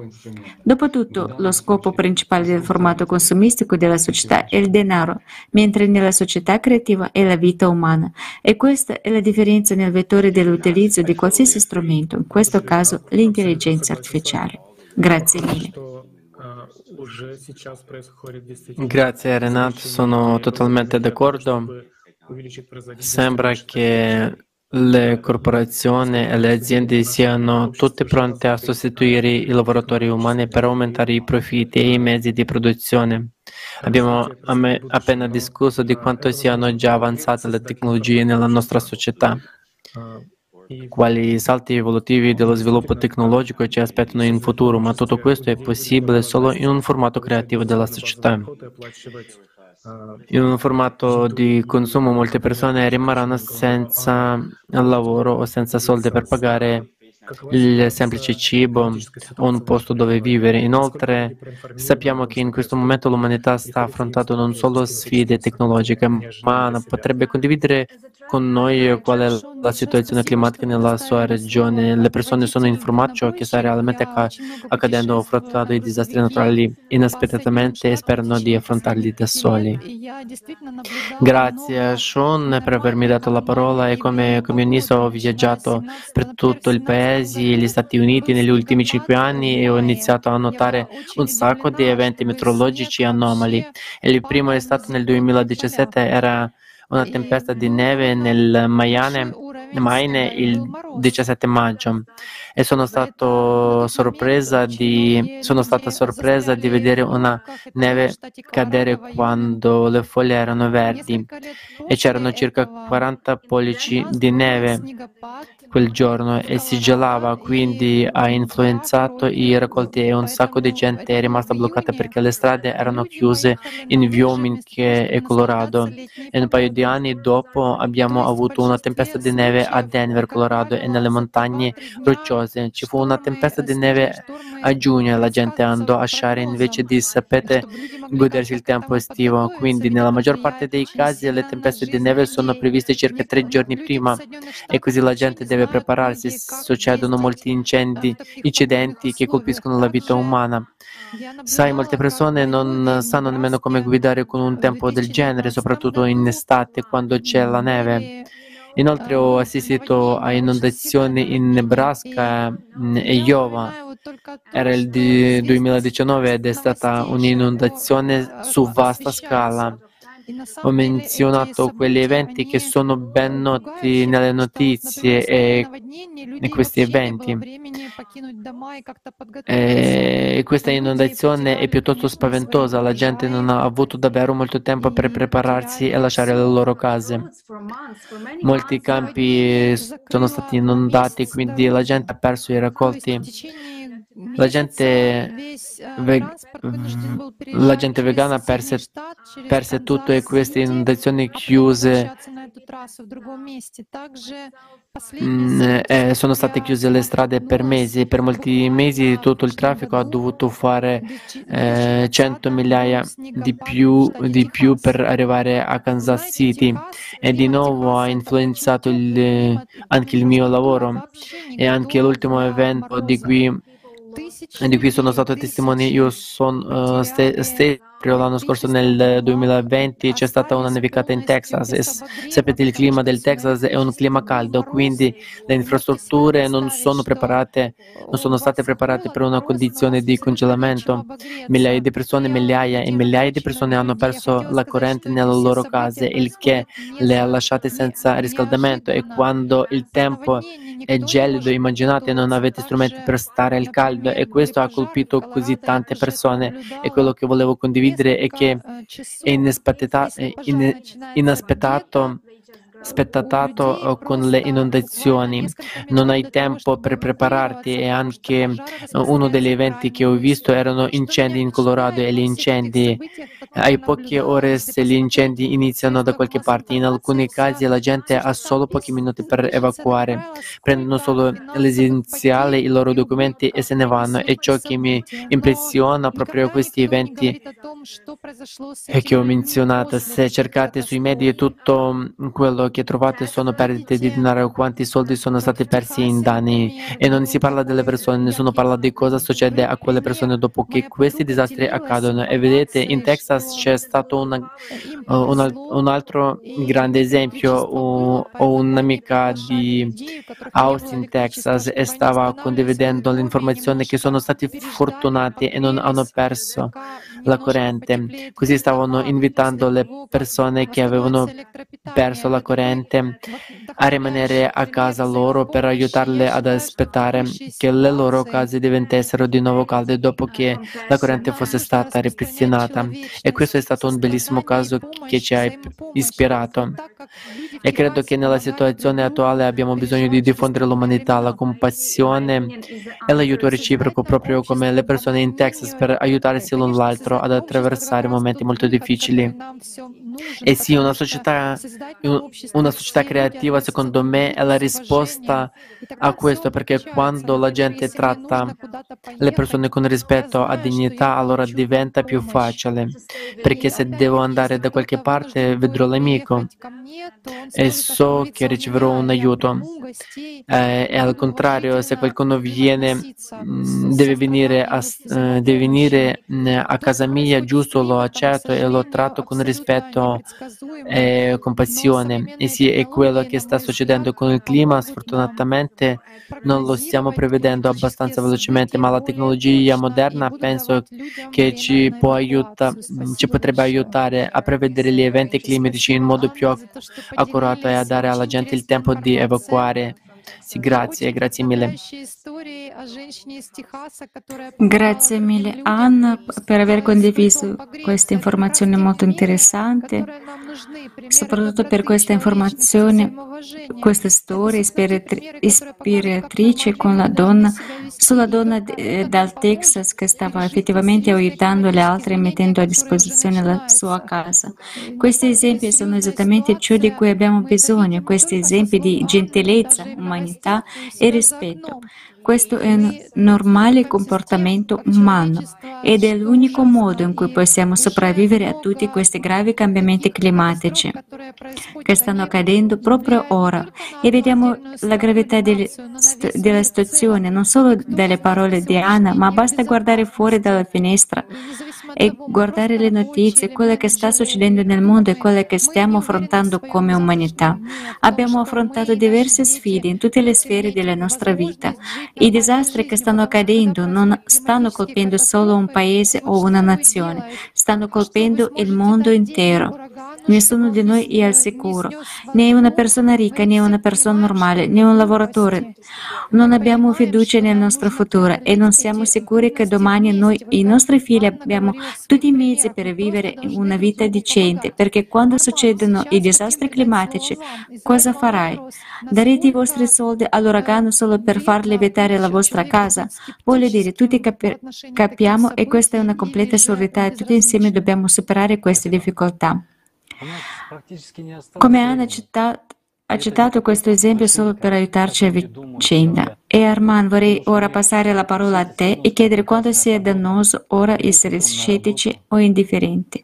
Dopotutto, lo scopo principale principale del formato consumistico della società è il denaro, mentre nella società creativa è la vita umana. E questa è la differenza nel vettore dell'utilizzo di qualsiasi strumento, in questo caso l'intelligenza artificiale. Grazie mille. Grazie Renato, sono totalmente d'accordo. Sembra che le corporazioni e le aziende siano tutte pronte a sostituire i lavoratori umani per aumentare i profitti e i mezzi di produzione. Abbiamo appena discusso di quanto siano già avanzate le tecnologie nella nostra società, quali salti evolutivi dello sviluppo tecnologico ci aspettano in futuro, ma tutto questo è possibile solo in un formato creativo della società. In un formato di consumo molte persone rimarranno senza lavoro o senza soldi per pagare il semplice cibo o un posto dove vivere. Inoltre sappiamo che in questo momento l'umanità sta affrontando non solo sfide tecnologiche, ma potrebbe condividere con noi qual è la situazione climatica nella sua regione. Le persone sono informate ciò che sta realmente accadendo, affrontando i disastri naturali inaspettatamente e sperano di affrontarli da soli. Grazie Sean per avermi dato la parola e come comunista ho viaggiato per tutto il paese e gli Stati Uniti negli ultimi cinque anni e ho iniziato a notare un sacco di eventi meteorologici anomali. Il primo è stato nel 2017, era una tempesta di neve nel Maine, Maine il 17 maggio. E sono, sorpresa di, sono stata sorpresa di vedere una neve cadere quando le foglie erano verdi. e c'erano circa 40 pollici di neve quel giorno e si gelava, quindi ha influenzato i raccolti e un sacco di gente è rimasta bloccata perché le strade erano chiuse in Wyoming e Colorado. E un paio di anni dopo abbiamo avuto una tempesta di neve a Denver, Colorado e nelle montagne rocciose. Ci fu una tempesta di neve a giugno e la gente andò a sciare invece di, sapete, godersi il tempo estivo. Quindi nella maggior parte dei casi le tempeste di neve sono previste circa tre giorni prima e così la gente deve deve prepararsi, succedono molti incendi, incidenti che colpiscono la vita umana. Sai, molte persone non sanno nemmeno come guidare con un tempo del genere, soprattutto in estate quando c'è la neve. Inoltre ho assistito a inondazioni in Nebraska e Iowa. Era il 2019 ed è stata un'inondazione su vasta scala. Ho menzionato quegli eventi che sono ben noti nelle notizie e, e questi eventi. E questa inondazione è piuttosto spaventosa, la gente non ha avuto davvero molto tempo per prepararsi e lasciare le loro case. Molti campi sono stati inondati, quindi la gente ha perso i raccolti La gente, ve- la gente vegana perse, perse tutto e queste inondazioni chiuse. eh, sono state chiuse le strade per mesi. Per molti mesi tutto il traffico ha dovuto fare eh, 100 migliaia di più, di più, per arrivare a Kansas City. e di nuovo ha influenzato il, anche il mio lavoro. e anche l'ultimo evento di cui di cui sono stato testimone io sono uh, stesso l'anno scorso nel 2020 c'è stata una nevicata in Texas. e sapete il clima del Texas è un clima caldo, quindi le infrastrutture non sono preparate, non sono state preparate per una condizione di congelamento. Migliaia di persone, migliaia e migliaia di persone hanno perso la corrente nelle loro case, il che le ha lasciate senza riscaldamento e quando il tempo è gelido, immaginate non avete strumenti per stare al caldo e questo ha colpito così tante persone e quello che volevo condividere condividere e che è inaspettato spettatato con le inondazioni, non hai tempo per prepararti e anche uno degli eventi che ho visto erano incendi in Colorado e gli incendi hai poche ore se gli incendi iniziano da qualche parte. In alcuni casi la gente ha solo pochi minuti per evacuare, prendono solo l'essenziale, i loro documenti e se ne vanno. E ciò che mi impressiona proprio questi eventi che ho menzionato. Se cercate sui media tutto quello che trovate sono perdite di denaro, quanti soldi sono stati persi in danni e non si parla delle persone, nessuno parla di cosa succede a quelle persone dopo che questi disastri accadono. E vedete, in Texas c'è stato una, un, un, altro grande esempio. Ho un'amica di Austin, Texas, e stava condividendo l'informazione che sono stati fortunati e non hanno perso la corrente. Così stavano invitando le persone che avevano perso la corrente a rimanere a casa loro per aiutarle ad aspettare che le loro case diventassero di nuovo calde dopo che la corrente fosse stata ripristinata. E questo è stato un bellissimo caso che ci ha ispirato. E credo che nella situazione attuale abbiamo bisogno di diffondere l'umanità, la compassione e l'aiuto reciproco, proprio come le persone in Texas, per aiutarsi l'un l'altro ad attraversare momenti molto difficili. E sì, una società, una società creativa, secondo me, è la risposta a questo, perché quando la gente tratta le persone con rispetto a dignità, allora diventa più facile, perché se devo andare da qualche parte vedrò l'amico e so che riceverò un aiuto. Eh, e al contrario, se qualcuno viene, deve venire a, deve venire a casa mia, giusto, lo accetto e lo tratto con rispetto e compassione. E sì, è quello che sta succedendo con il clima. Sfortunatamente non lo stiamo prevedendo abbastanza velocemente, ma la tecnologia moderna penso che ci, può aiuta, ci potrebbe aiutare a prevedere gli eventi climatici in modo più accurato e a dare alla gente il tempo di evacuare sì, grazie, grazie mille. Grazie mille Anna per aver condiviso questa informazione molto interessante, soprattutto per questa informazione, questa storia ispiratrice con la donna, sulla donna dal Texas che stava effettivamente aiutando le altre mettendo a disposizione la sua casa. Questi esempi sono esattamente ciò di cui abbiamo bisogno, questi esempi di gentilezza, umanità e rispetto. Questo è un normale comportamento umano ed è l'unico modo in cui possiamo sopravvivere a tutti questi gravi cambiamenti climatici che stanno accadendo proprio ora. E vediamo la gravità della situazione non solo dalle parole di Anna, ma basta guardare fuori dalla finestra e guardare le notizie, quello che sta succedendo nel mondo e quello che stiamo affrontando come umanità. Abbiamo affrontato diverse sfide in tutte le sfere della nostra vita. I disastri che stanno accadendo non stanno colpendo solo un paese o una nazione, stanno colpendo il mondo intero. Nessuno di noi è al sicuro, né una persona ricca, né una persona normale, né un lavoratore. Non abbiamo fiducia nel nostro futuro e non siamo sicuri che domani noi e i nostri figli abbiamo tutti i mezzi per vivere una vita decente, perché quando succedono i disastri climatici, cosa farai? Darete i vostri soldi all'uragano solo per far lievitare la vostra casa? Voglio dire, tutti capi- capiamo e questa è una completa assurdità e tutti insieme dobbiamo superare queste difficoltà. Come Anna ha citato questo esempio solo per aiutarci a vicenda. E Armand, vorrei ora passare la parola a te e chiedere quanto sia dannoso ora essere scettici o indifferenti.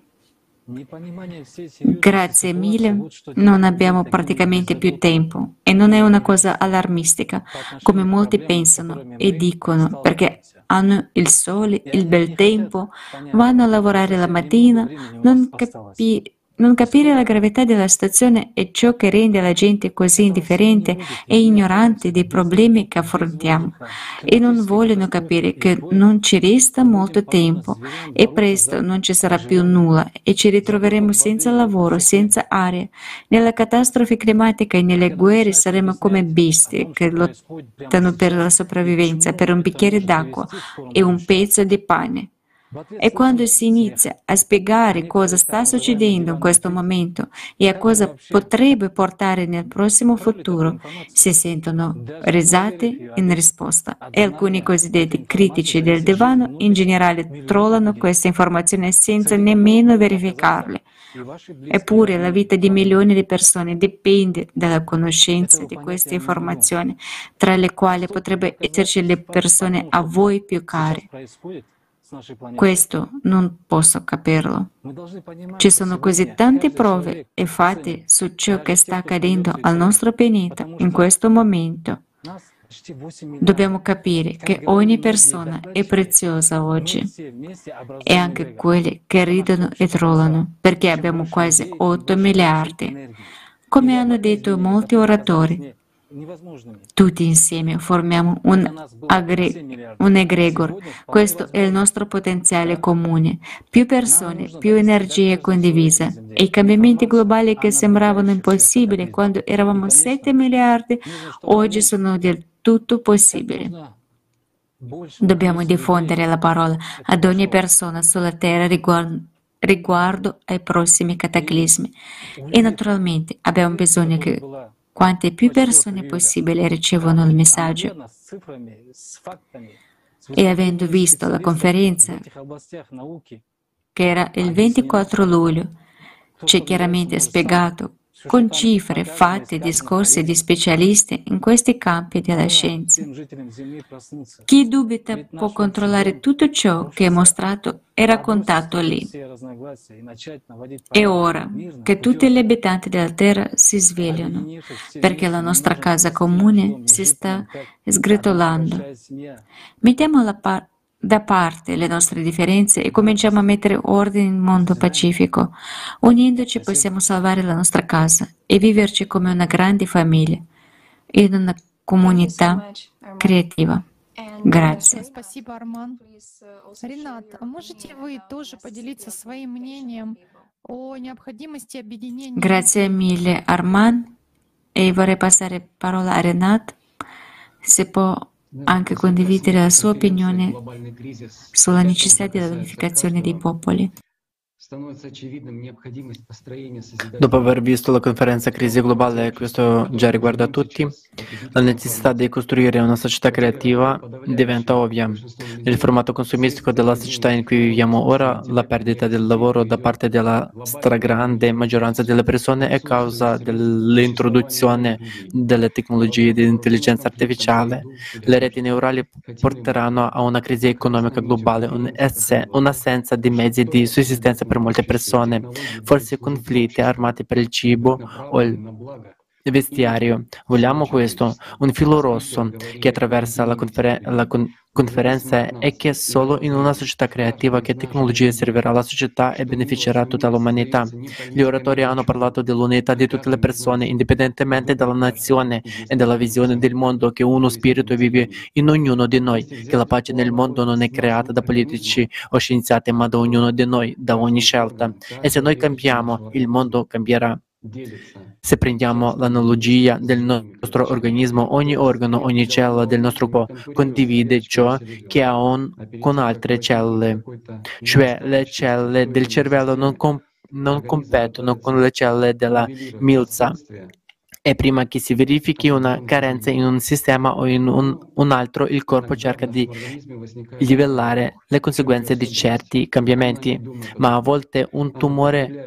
Grazie mille, non abbiamo praticamente più tempo e non è una cosa allarmistica, come molti pensano e dicono, perché hanno il sole, il bel tempo, vanno a lavorare la mattina, non capiscono non capire la gravità della situazione è ciò che rende la gente così indifferente e ignorante dei problemi che affrontiamo e non vogliono capire che non ci resta molto tempo e presto non ci sarà più nulla e ci ritroveremo senza lavoro, senza aria. Nella catastrofe climatica e nelle guerre saremo come bestie che lottano per la sopravvivenza, per un bicchiere d'acqua e un pezzo di pane. E quando si inizia a spiegare cosa sta succedendo in questo momento e a cosa potrebbe portare nel prossimo futuro, si sentono risate in risposta e alcuni cosiddetti critici del divano in generale trollano queste informazioni senza nemmeno verificarle. Eppure la vita di milioni di persone dipende dalla conoscenza di queste informazioni, tra le quali potrebbero esserci le persone a voi più care. Questo non posso capirlo. Ci sono così tante prove e fatti su ciò che sta accadendo al nostro pianeta in questo momento. Dobbiamo capire che ogni persona è preziosa oggi e anche quelli che ridono e trollano, perché abbiamo quasi 8 miliardi. Come hanno detto molti oratori, tutti insieme formiamo un, agre- un egregor. Questo è il nostro potenziale comune. Più persone, più energia condivisa. E i cambiamenti globali che sembravano impossibili quando eravamo 7 miliardi, oggi sono del tutto possibili. Dobbiamo diffondere la parola ad ogni persona sulla terra riguardo riguardo ai prossimi cataclismi. E naturalmente abbiamo bisogno che quante più persone possibile ricevono il messaggio. E avendo visto la conferenza, che era il 24 luglio, c'è chiaramente spiegato con cifre, fatti e discorsi di specialisti in questi campi della scienza. Chi dubita può controllare tutto ciò che è mostrato e raccontato lì. È ora che tutti gli abitanti della Terra si svegliano, perché la nostra casa comune si sta sgretolando. Mettiamo la parte da parte le nostre differenze e cominciamo a mettere ordine in un mondo pacifico. Unendoci possiamo salvare la nostra casa e viverci come una grande famiglia, in una comunità creativa. Grazie. Grazie mille Arman e vorrei passare parola a Renat se può anche condividere la sua opinione sulla necessità della unificazione dei popoli. Dopo aver visto la conferenza Crisi globale, questo già riguarda tutti, la necessità di costruire una società creativa diventa ovvia. Nel formato consumistico della società in cui viviamo ora, la perdita del lavoro da parte della stragrande maggioranza delle persone è causa dell'introduzione delle tecnologie di intelligenza artificiale. Le reti neurali porteranno a una crisi economica globale, un'assenza di mezzi di sussistenza per molte persone, forse conflitti armati per il cibo o il vestiario. Vogliamo questo, un filo rosso che attraversa la, conferen- la con- conferenza è che solo in una società creativa che tecnologia servirà alla società e beneficerà tutta l'umanità. Gli oratori hanno parlato dell'unità di tutte le persone, indipendentemente dalla nazione e dalla visione del mondo, che uno spirito vive in ognuno di noi, che la pace nel mondo non è creata da politici o scienziati, ma da ognuno di noi, da ogni scelta. E se noi cambiamo, il mondo cambierà. Se prendiamo l'analogia del nostro organismo, ogni organo, ogni cellula del nostro corpo condivide ciò che ha un, con altre cellule, cioè le cellule del cervello non, com- non competono con le cellule della milza e prima che si verifichi una carenza in un sistema o in un, un, altro, il corpo cerca di livellare le conseguenze di certi cambiamenti, ma a volte un tumore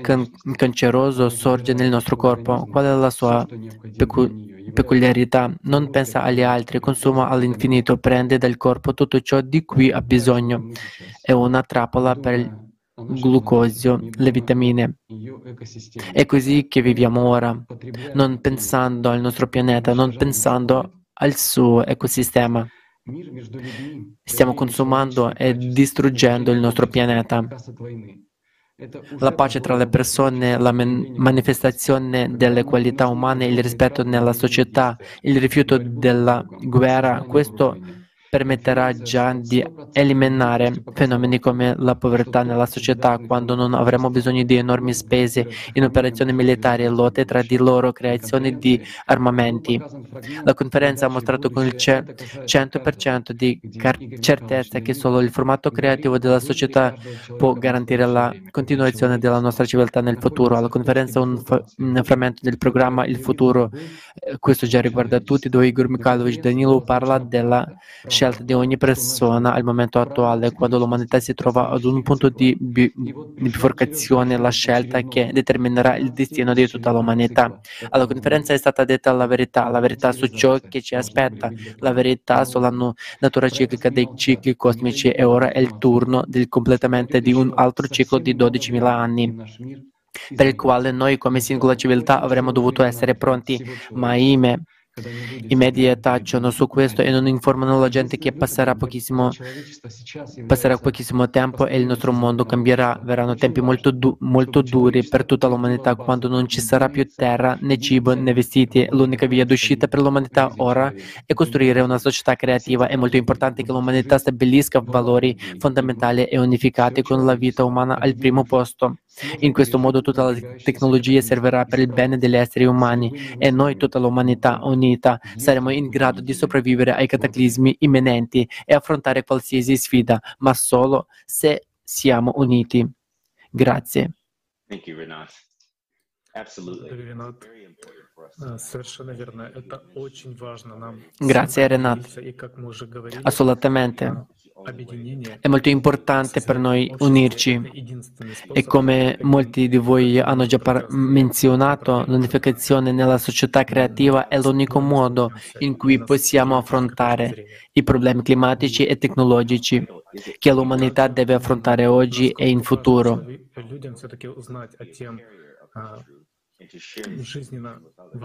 can- canceroso sorge nel nostro corpo. Qual è la sua pecu- peculiarità? Non pensa agli altri, consuma all'infinito, prende dal corpo tutto ciò di cui ha bisogno. È una trappola per il glucosio, le vitamine. È così che viviamo ora, non pensando al nostro pianeta, non pensando al suo ecosistema. Stiamo consumando e distruggendo il nostro pianeta. La pace tra le persone, la manifestazione delle qualità umane, il rispetto nella società, il rifiuto della guerra, questo permetterà già di eliminare fenomeni come la povertà nella società quando non avremo bisogno di enormi spese in operazioni militari e lotte tra di loro, creazione di armamenti. La conferenza ha mostrato con il 100% di certezza che solo il formato creativo della società può garantire la continuazione della nostra civiltà nel futuro. La conferenza un, frammento del programma Il futuro. Eh, questo già riguarda tutti, dove Igor Mikhailovich Danilo parla della scelta di ogni persona al momento attuale, quando l'umanità si trova ad un punto di, bi- di biforcazione, la scelta che determinerà il destino di tutta l'umanità. Alla conferenza è stata detta la verità, la verità su ciò che ci aspetta, la verità sulla natura ciclica dei cicli cosmici e ora è il turno del completamento di un altro ciclo di 12.000 anni per il quale noi come singola civiltà avremmo dovuto essere pronti, ma ahimè i media tacciono su questo e non informano la gente che passerà pochissimo, passerà pochissimo tempo e il nostro mondo cambierà. Verranno tempi molto, du- molto duri per tutta l'umanità quando non ci sarà più terra, né cibo, né vestiti. L'unica via d'uscita per l'umanità ora è costruire una società creativa. È molto importante che l'umanità stabilisca valori fondamentali e unificati con la vita umana al primo posto. In questo modo tutta la tecnologia servirà per il bene degli esseri umani e noi, tutta l'umanità unita, saremo in grado di sopravvivere ai cataclismi imminenti e affrontare qualsiasi sfida, ma solo se siamo uniti. Grazie. Grazie Renat. Assolutamente. È molto importante per noi unirci e come molti di voi hanno già par- menzionato, l'unificazione nella società creativa è l'unico modo in cui possiamo affrontare i problemi climatici e tecnologici che l'umanità deve affrontare oggi e in futuro.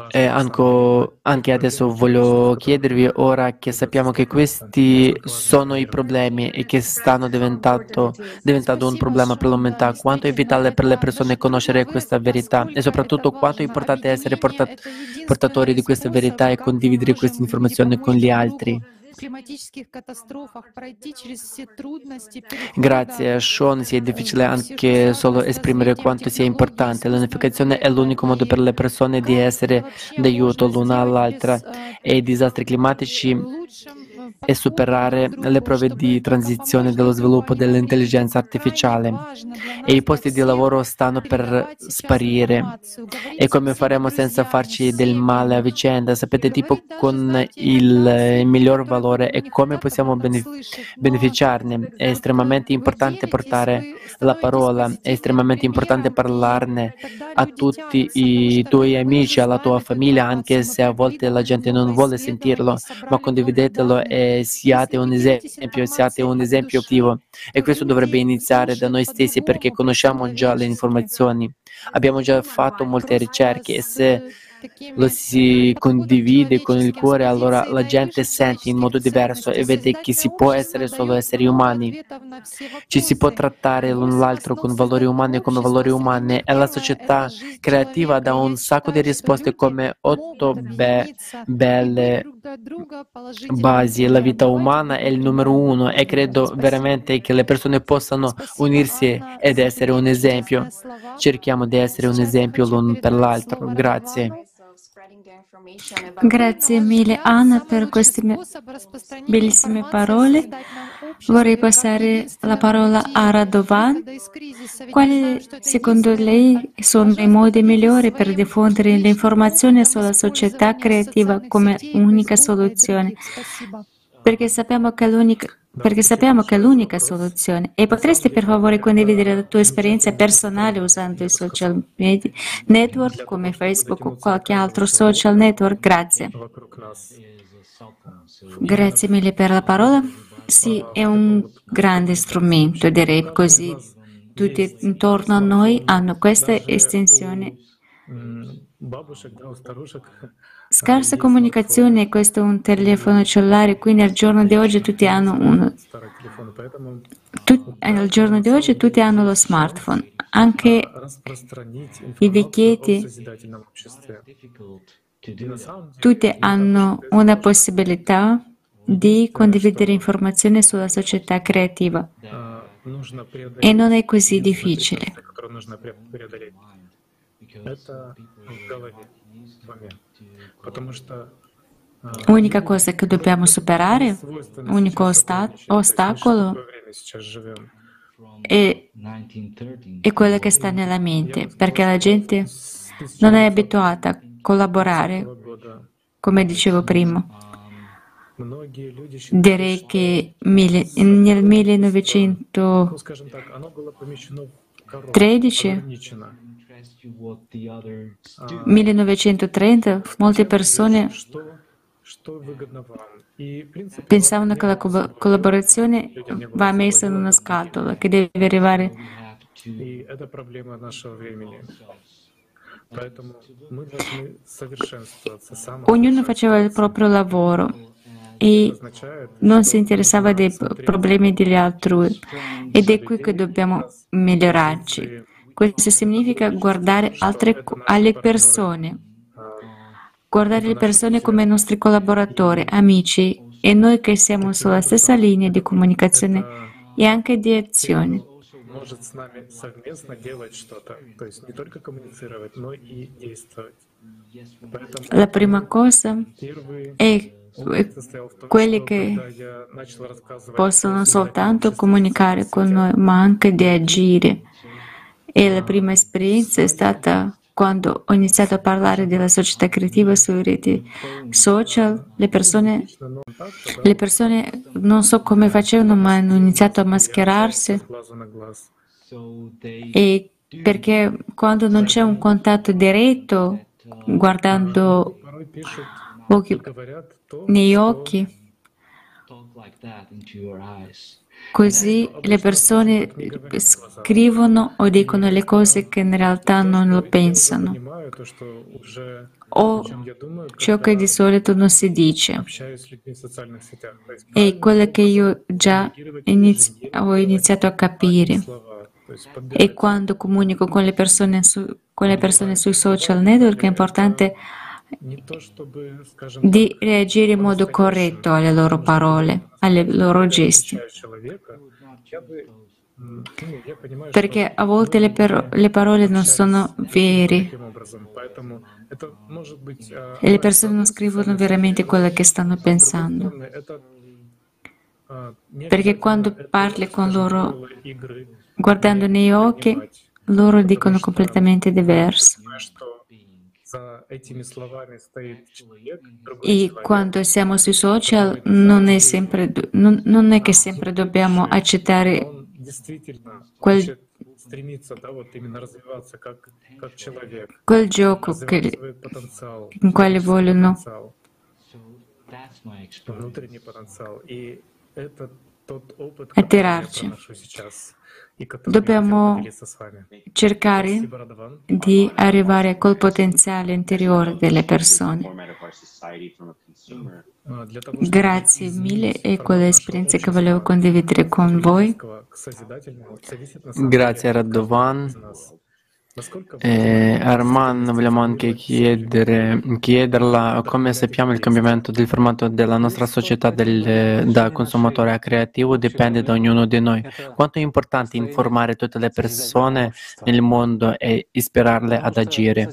E anche, adesso voglio chiedervi, ora che sappiamo che questi sono i problemi e che stanno diventando, diventando un problema per l'umanità, quanto è vitale per le persone conoscere questa verità e soprattutto quanto è importante essere portat- portatori di questa verità e condividere queste informazioni con gli altri. Grazie a Sean sia difficile anche solo esprimere quanto sia importante. L'unificazione è l'unico modo per le persone di essere d'aiuto l'una all'altra e i disastri climatici e superare le prove di transizione dello sviluppo dell'intelligenza artificiale e i posti di lavoro stanno per sparire. E come faremo senza farci del male a vicenda? Sapete tipo con il miglior valore e come possiamo beneficiarne? È estremamente importante portare la parola, è estremamente importante parlarne a tutti i tuoi amici, alla tua famiglia, anche se a volte la gente non vuole sentirlo, ma condividetelo e siate un esempio, siate un esempio attivo. E questo dovrebbe iniziare da noi stessi perché conosciamo già le informazioni. Abbiamo già fatto molte ricerche e se lo si condivide con il cuore, allora la gente sente in modo diverso e vede che si può essere solo esseri umani. Ci si può trattare l'un l'altro con valori umani come valori umani e la società creativa dà un sacco di risposte come otto be- belle basi. La vita umana è il numero uno e credo veramente che le persone possano unirsi ed essere un esempio. Cerchiamo di essere un esempio l'un per l'altro. Grazie. Grazie mille Anna per queste bellissime parole. Vorrei passare la parola a Radovan. Quali secondo lei sono i modi migliori per diffondere l'informazione sulla società creativa come unica soluzione? Perché sappiamo che l'unica perché sappiamo che è l'unica soluzione. E potresti per favore condividere la tua esperienza personale usando i social media, network come Facebook o qualche altro social network? Grazie. Grazie mille per la parola. Sì, è un grande strumento, direi così. Tutti intorno a noi hanno questa estensione Scarsa comunicazione, questo è un telefono cellulare, quindi al giorno di oggi tutti hanno uno. Tut, al giorno di oggi tutti hanno lo smartphone, anche i vecchietti, tutti hanno una possibilità di condividere informazioni sulla società creativa e non è così difficile. L'unica cosa che dobbiamo superare, l'unico ostacolo è, è quello che sta nella mente, perché la gente non è abituata a collaborare, come dicevo prima. Direi che nel 1913 1930 molte persone pensavano che la collaborazione va messa in una scatola, che deve arrivare. Ognuno faceva il proprio lavoro e non si interessava dei problemi degli altri ed è qui che dobbiamo migliorarci. Questo significa guardare altre, alle persone, guardare le persone come nostri collaboratori, amici e noi che siamo sulla stessa linea di comunicazione e anche di azione. La prima cosa è quelli che possono soltanto comunicare con noi, ma anche di agire. E la prima esperienza è stata quando ho iniziato a parlare della società creativa sulle reti social, le persone, le persone non so come facevano, ma hanno iniziato a mascherarsi. E perché quando non c'è un contatto diretto, guardando occhi, negli occhi, Così le persone scrivono o dicono le cose che in realtà non lo pensano o ciò che di solito non si dice. È quello che io già inizi- ho iniziato a capire. E quando comunico con le persone, su, con le persone sui social network è importante di reagire in modo corretto alle loro parole, alle loro gesti. Perché a volte le, per, le parole non sono vere e le persone non scrivono veramente quello che stanno pensando. Perché quando parli con loro guardando negli occhi, loro dicono completamente diverso. E quando siamo sui social non è, sempre, non, non è che sempre dobbiamo accettare quel, quel gioco che, in quale vogliono. attirarci. Dobbiamo cercare di arrivare col potenziale interiore delle persone. Grazie mille e quelle esperienze che volevo condividere con voi. Grazie Radovan. Eh, Arman, vogliamo anche chiedere, chiederla come sappiamo il cambiamento del formato della nostra società del, da consumatore a creativo dipende da ognuno di noi. Quanto è importante informare tutte le persone nel mondo e ispirarle ad agire?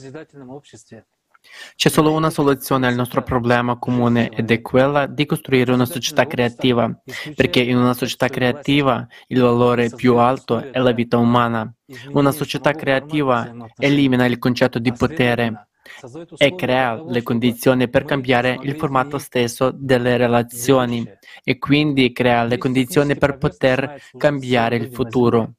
C'è solo una soluzione al nostro problema comune ed è quella di costruire una società creativa, perché in una società creativa il valore più alto è la vita umana. Una società creativa elimina il concetto di potere e crea le condizioni per cambiare il formato stesso delle relazioni e quindi crea le condizioni per poter cambiare il futuro.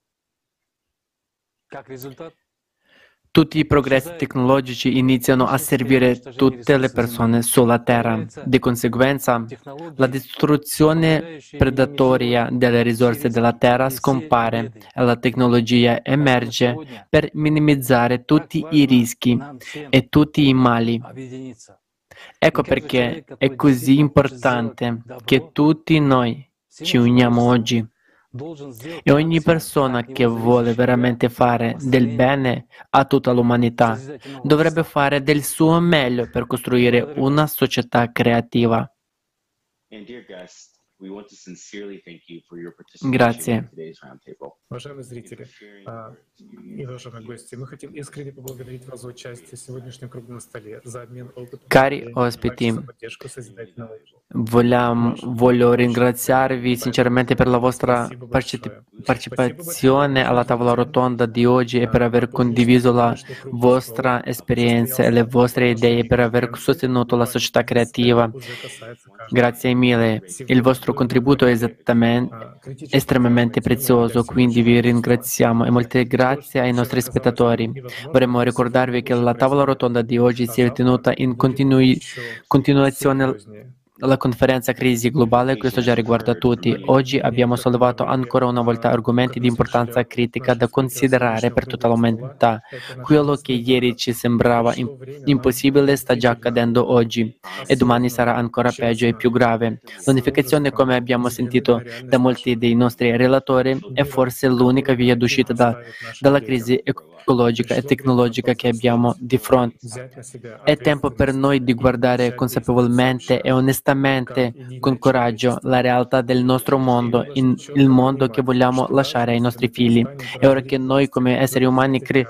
Tutti i progressi tecnologici iniziano a servire tutte le persone sulla Terra. Di conseguenza, la distruzione predatoria delle risorse della Terra scompare e la tecnologia emerge per minimizzare tutti i rischi e tutti i mali. Ecco perché è così importante che tutti noi ci uniamo oggi. E ogni persona che vuole veramente fare del bene a tutta l'umanità dovrebbe fare del suo meglio per costruire una società creativa. Grazie. Уважаемые зрители и уважаемые гости, мы хотим искренне поблагодарить вас за участие в сегодняшнем круглом столе, за обмен опытом, Cari ospiti, vogliamo, voglio ringraziarvi sinceramente per la vostra partecipazione alla tavola rotonda di oggi e per aver condiviso la vostra esperienza e le vostre idee, per aver sostenuto la società creativa. Grazie mille. Il vostro contributo è estremamente prezioso, quindi vi ringraziamo e molte grazie ai nostri spettatori. Vorremmo ricordarvi che la tavola rotonda di oggi si è tenuta in continui, continuazione la conferenza Crisi globale, questo già riguarda tutti. Oggi abbiamo sollevato ancora una volta argomenti di importanza critica da considerare per tutta l'umanità. Quello che ieri ci sembrava impossibile sta già accadendo oggi e domani sarà ancora peggio e più grave. L'unificazione, come abbiamo sentito da molti dei nostri relatori, è forse l'unica via d'uscita da, dalla crisi ecologica e tecnologica che abbiamo di fronte. È tempo per noi di guardare consapevolmente e onestamente onestamente, con coraggio, la realtà del nostro mondo, in, il mondo che vogliamo lasciare ai nostri figli. È ora che noi come esseri umani cre-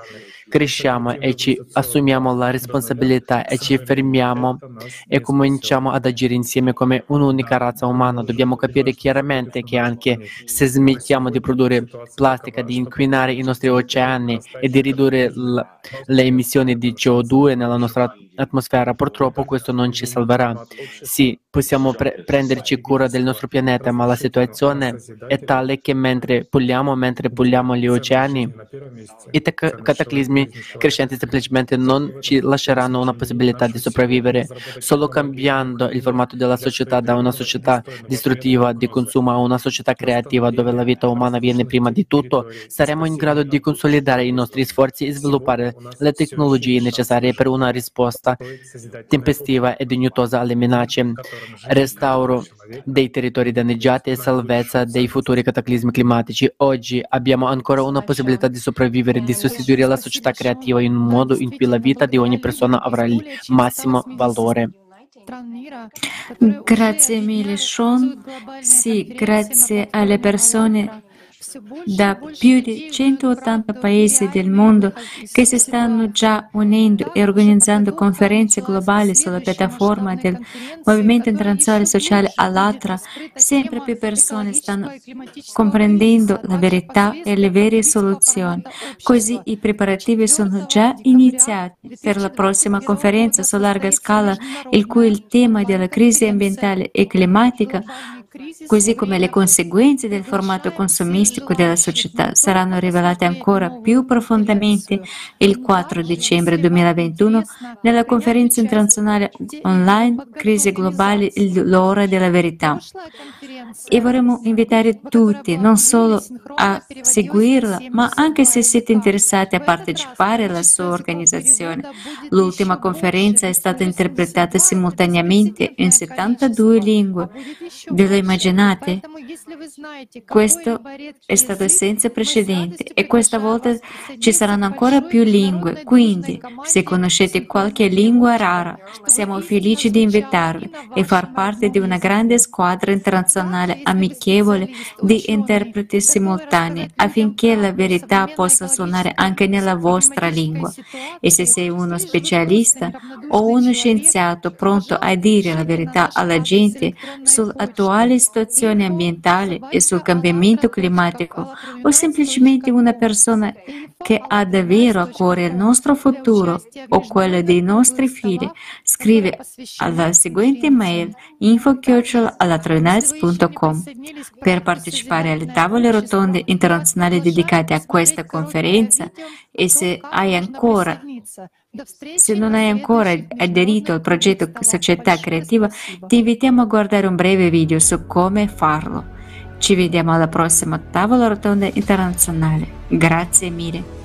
cresciamo e ci assumiamo la responsabilità e ci fermiamo e cominciamo ad agire insieme come un'unica razza umana. Dobbiamo capire chiaramente che anche se smettiamo di produrre plastica, di inquinare i nostri oceani e di ridurre l- le emissioni di CO2 nella nostra atmosfera, purtroppo questo non ci salverà. Sì, possiamo pre- prenderci cura del nostro pianeta, ma la situazione è tale che mentre puliamo, mentre puliamo gli oceani, i te- cataclismi crescenti semplicemente non ci lasceranno una possibilità di sopravvivere. Solo cambiando il formato della società da una società distruttiva di consumo a una società creativa dove la vita umana viene prima di tutto, saremo in grado di consolidare i nostri sforzi e sviluppare le tecnologie necessarie per una risposta tempestiva e dignitosa alle minacce, restauro dei territori danneggiati e salvezza dei futuri cataclismi climatici. Oggi abbiamo ancora una possibilità di sopravvivere e di sostituire la società creativa in un modo in cui la vita di ogni persona avrà il massimo valore. Grazie mille Sean. Sì, grazie alle persone da più di 180 paesi del mondo che si stanno già unendo e organizzando conferenze globali sulla piattaforma del Movimento Internazionale Sociale Allatra, sempre più persone stanno comprendendo la verità e le vere soluzioni. Così i preparativi sono già iniziati per la prossima conferenza su larga scala, il cui il tema della crisi ambientale e climatica così come le conseguenze del formato consumistico della società saranno rivelate ancora più profondamente il 4 dicembre 2021 nella conferenza internazionale online Crisi globali, l'ora della verità. E vorremmo invitare tutti non solo a seguirla, ma anche se siete interessati a partecipare alla sua organizzazione. L'ultima conferenza è stata interpretata simultaneamente in 72 lingue. Lo immaginate? Questo è stato senza precedenti e questa volta ci saranno ancora più lingue. Quindi, se conoscete qualche lingua rara, siamo felici di invitarvi e far parte di una grande squadra internazionale amichevole di interpreti simultanei affinché la verità possa suonare anche nella vostra lingua. E se sei uno specialista o uno scienziato pronto a dire la verità alla gente sull'attuale situazione ambientale e sul cambiamento climatico, o semplicemente una persona che ha davvero a cuore il nostro futuro o quello dei nostri figli, scrive alla seguente mail info-alatroinaz.com per partecipare alle tavole rotonde internazionali dedicate a questa conferenza e se hai ancora se non hai ancora aderito al progetto Società Creativa, ti invitiamo a guardare un breve video su come farlo. Ci vediamo alla prossima tavola rotonda internazionale. Grazie mille.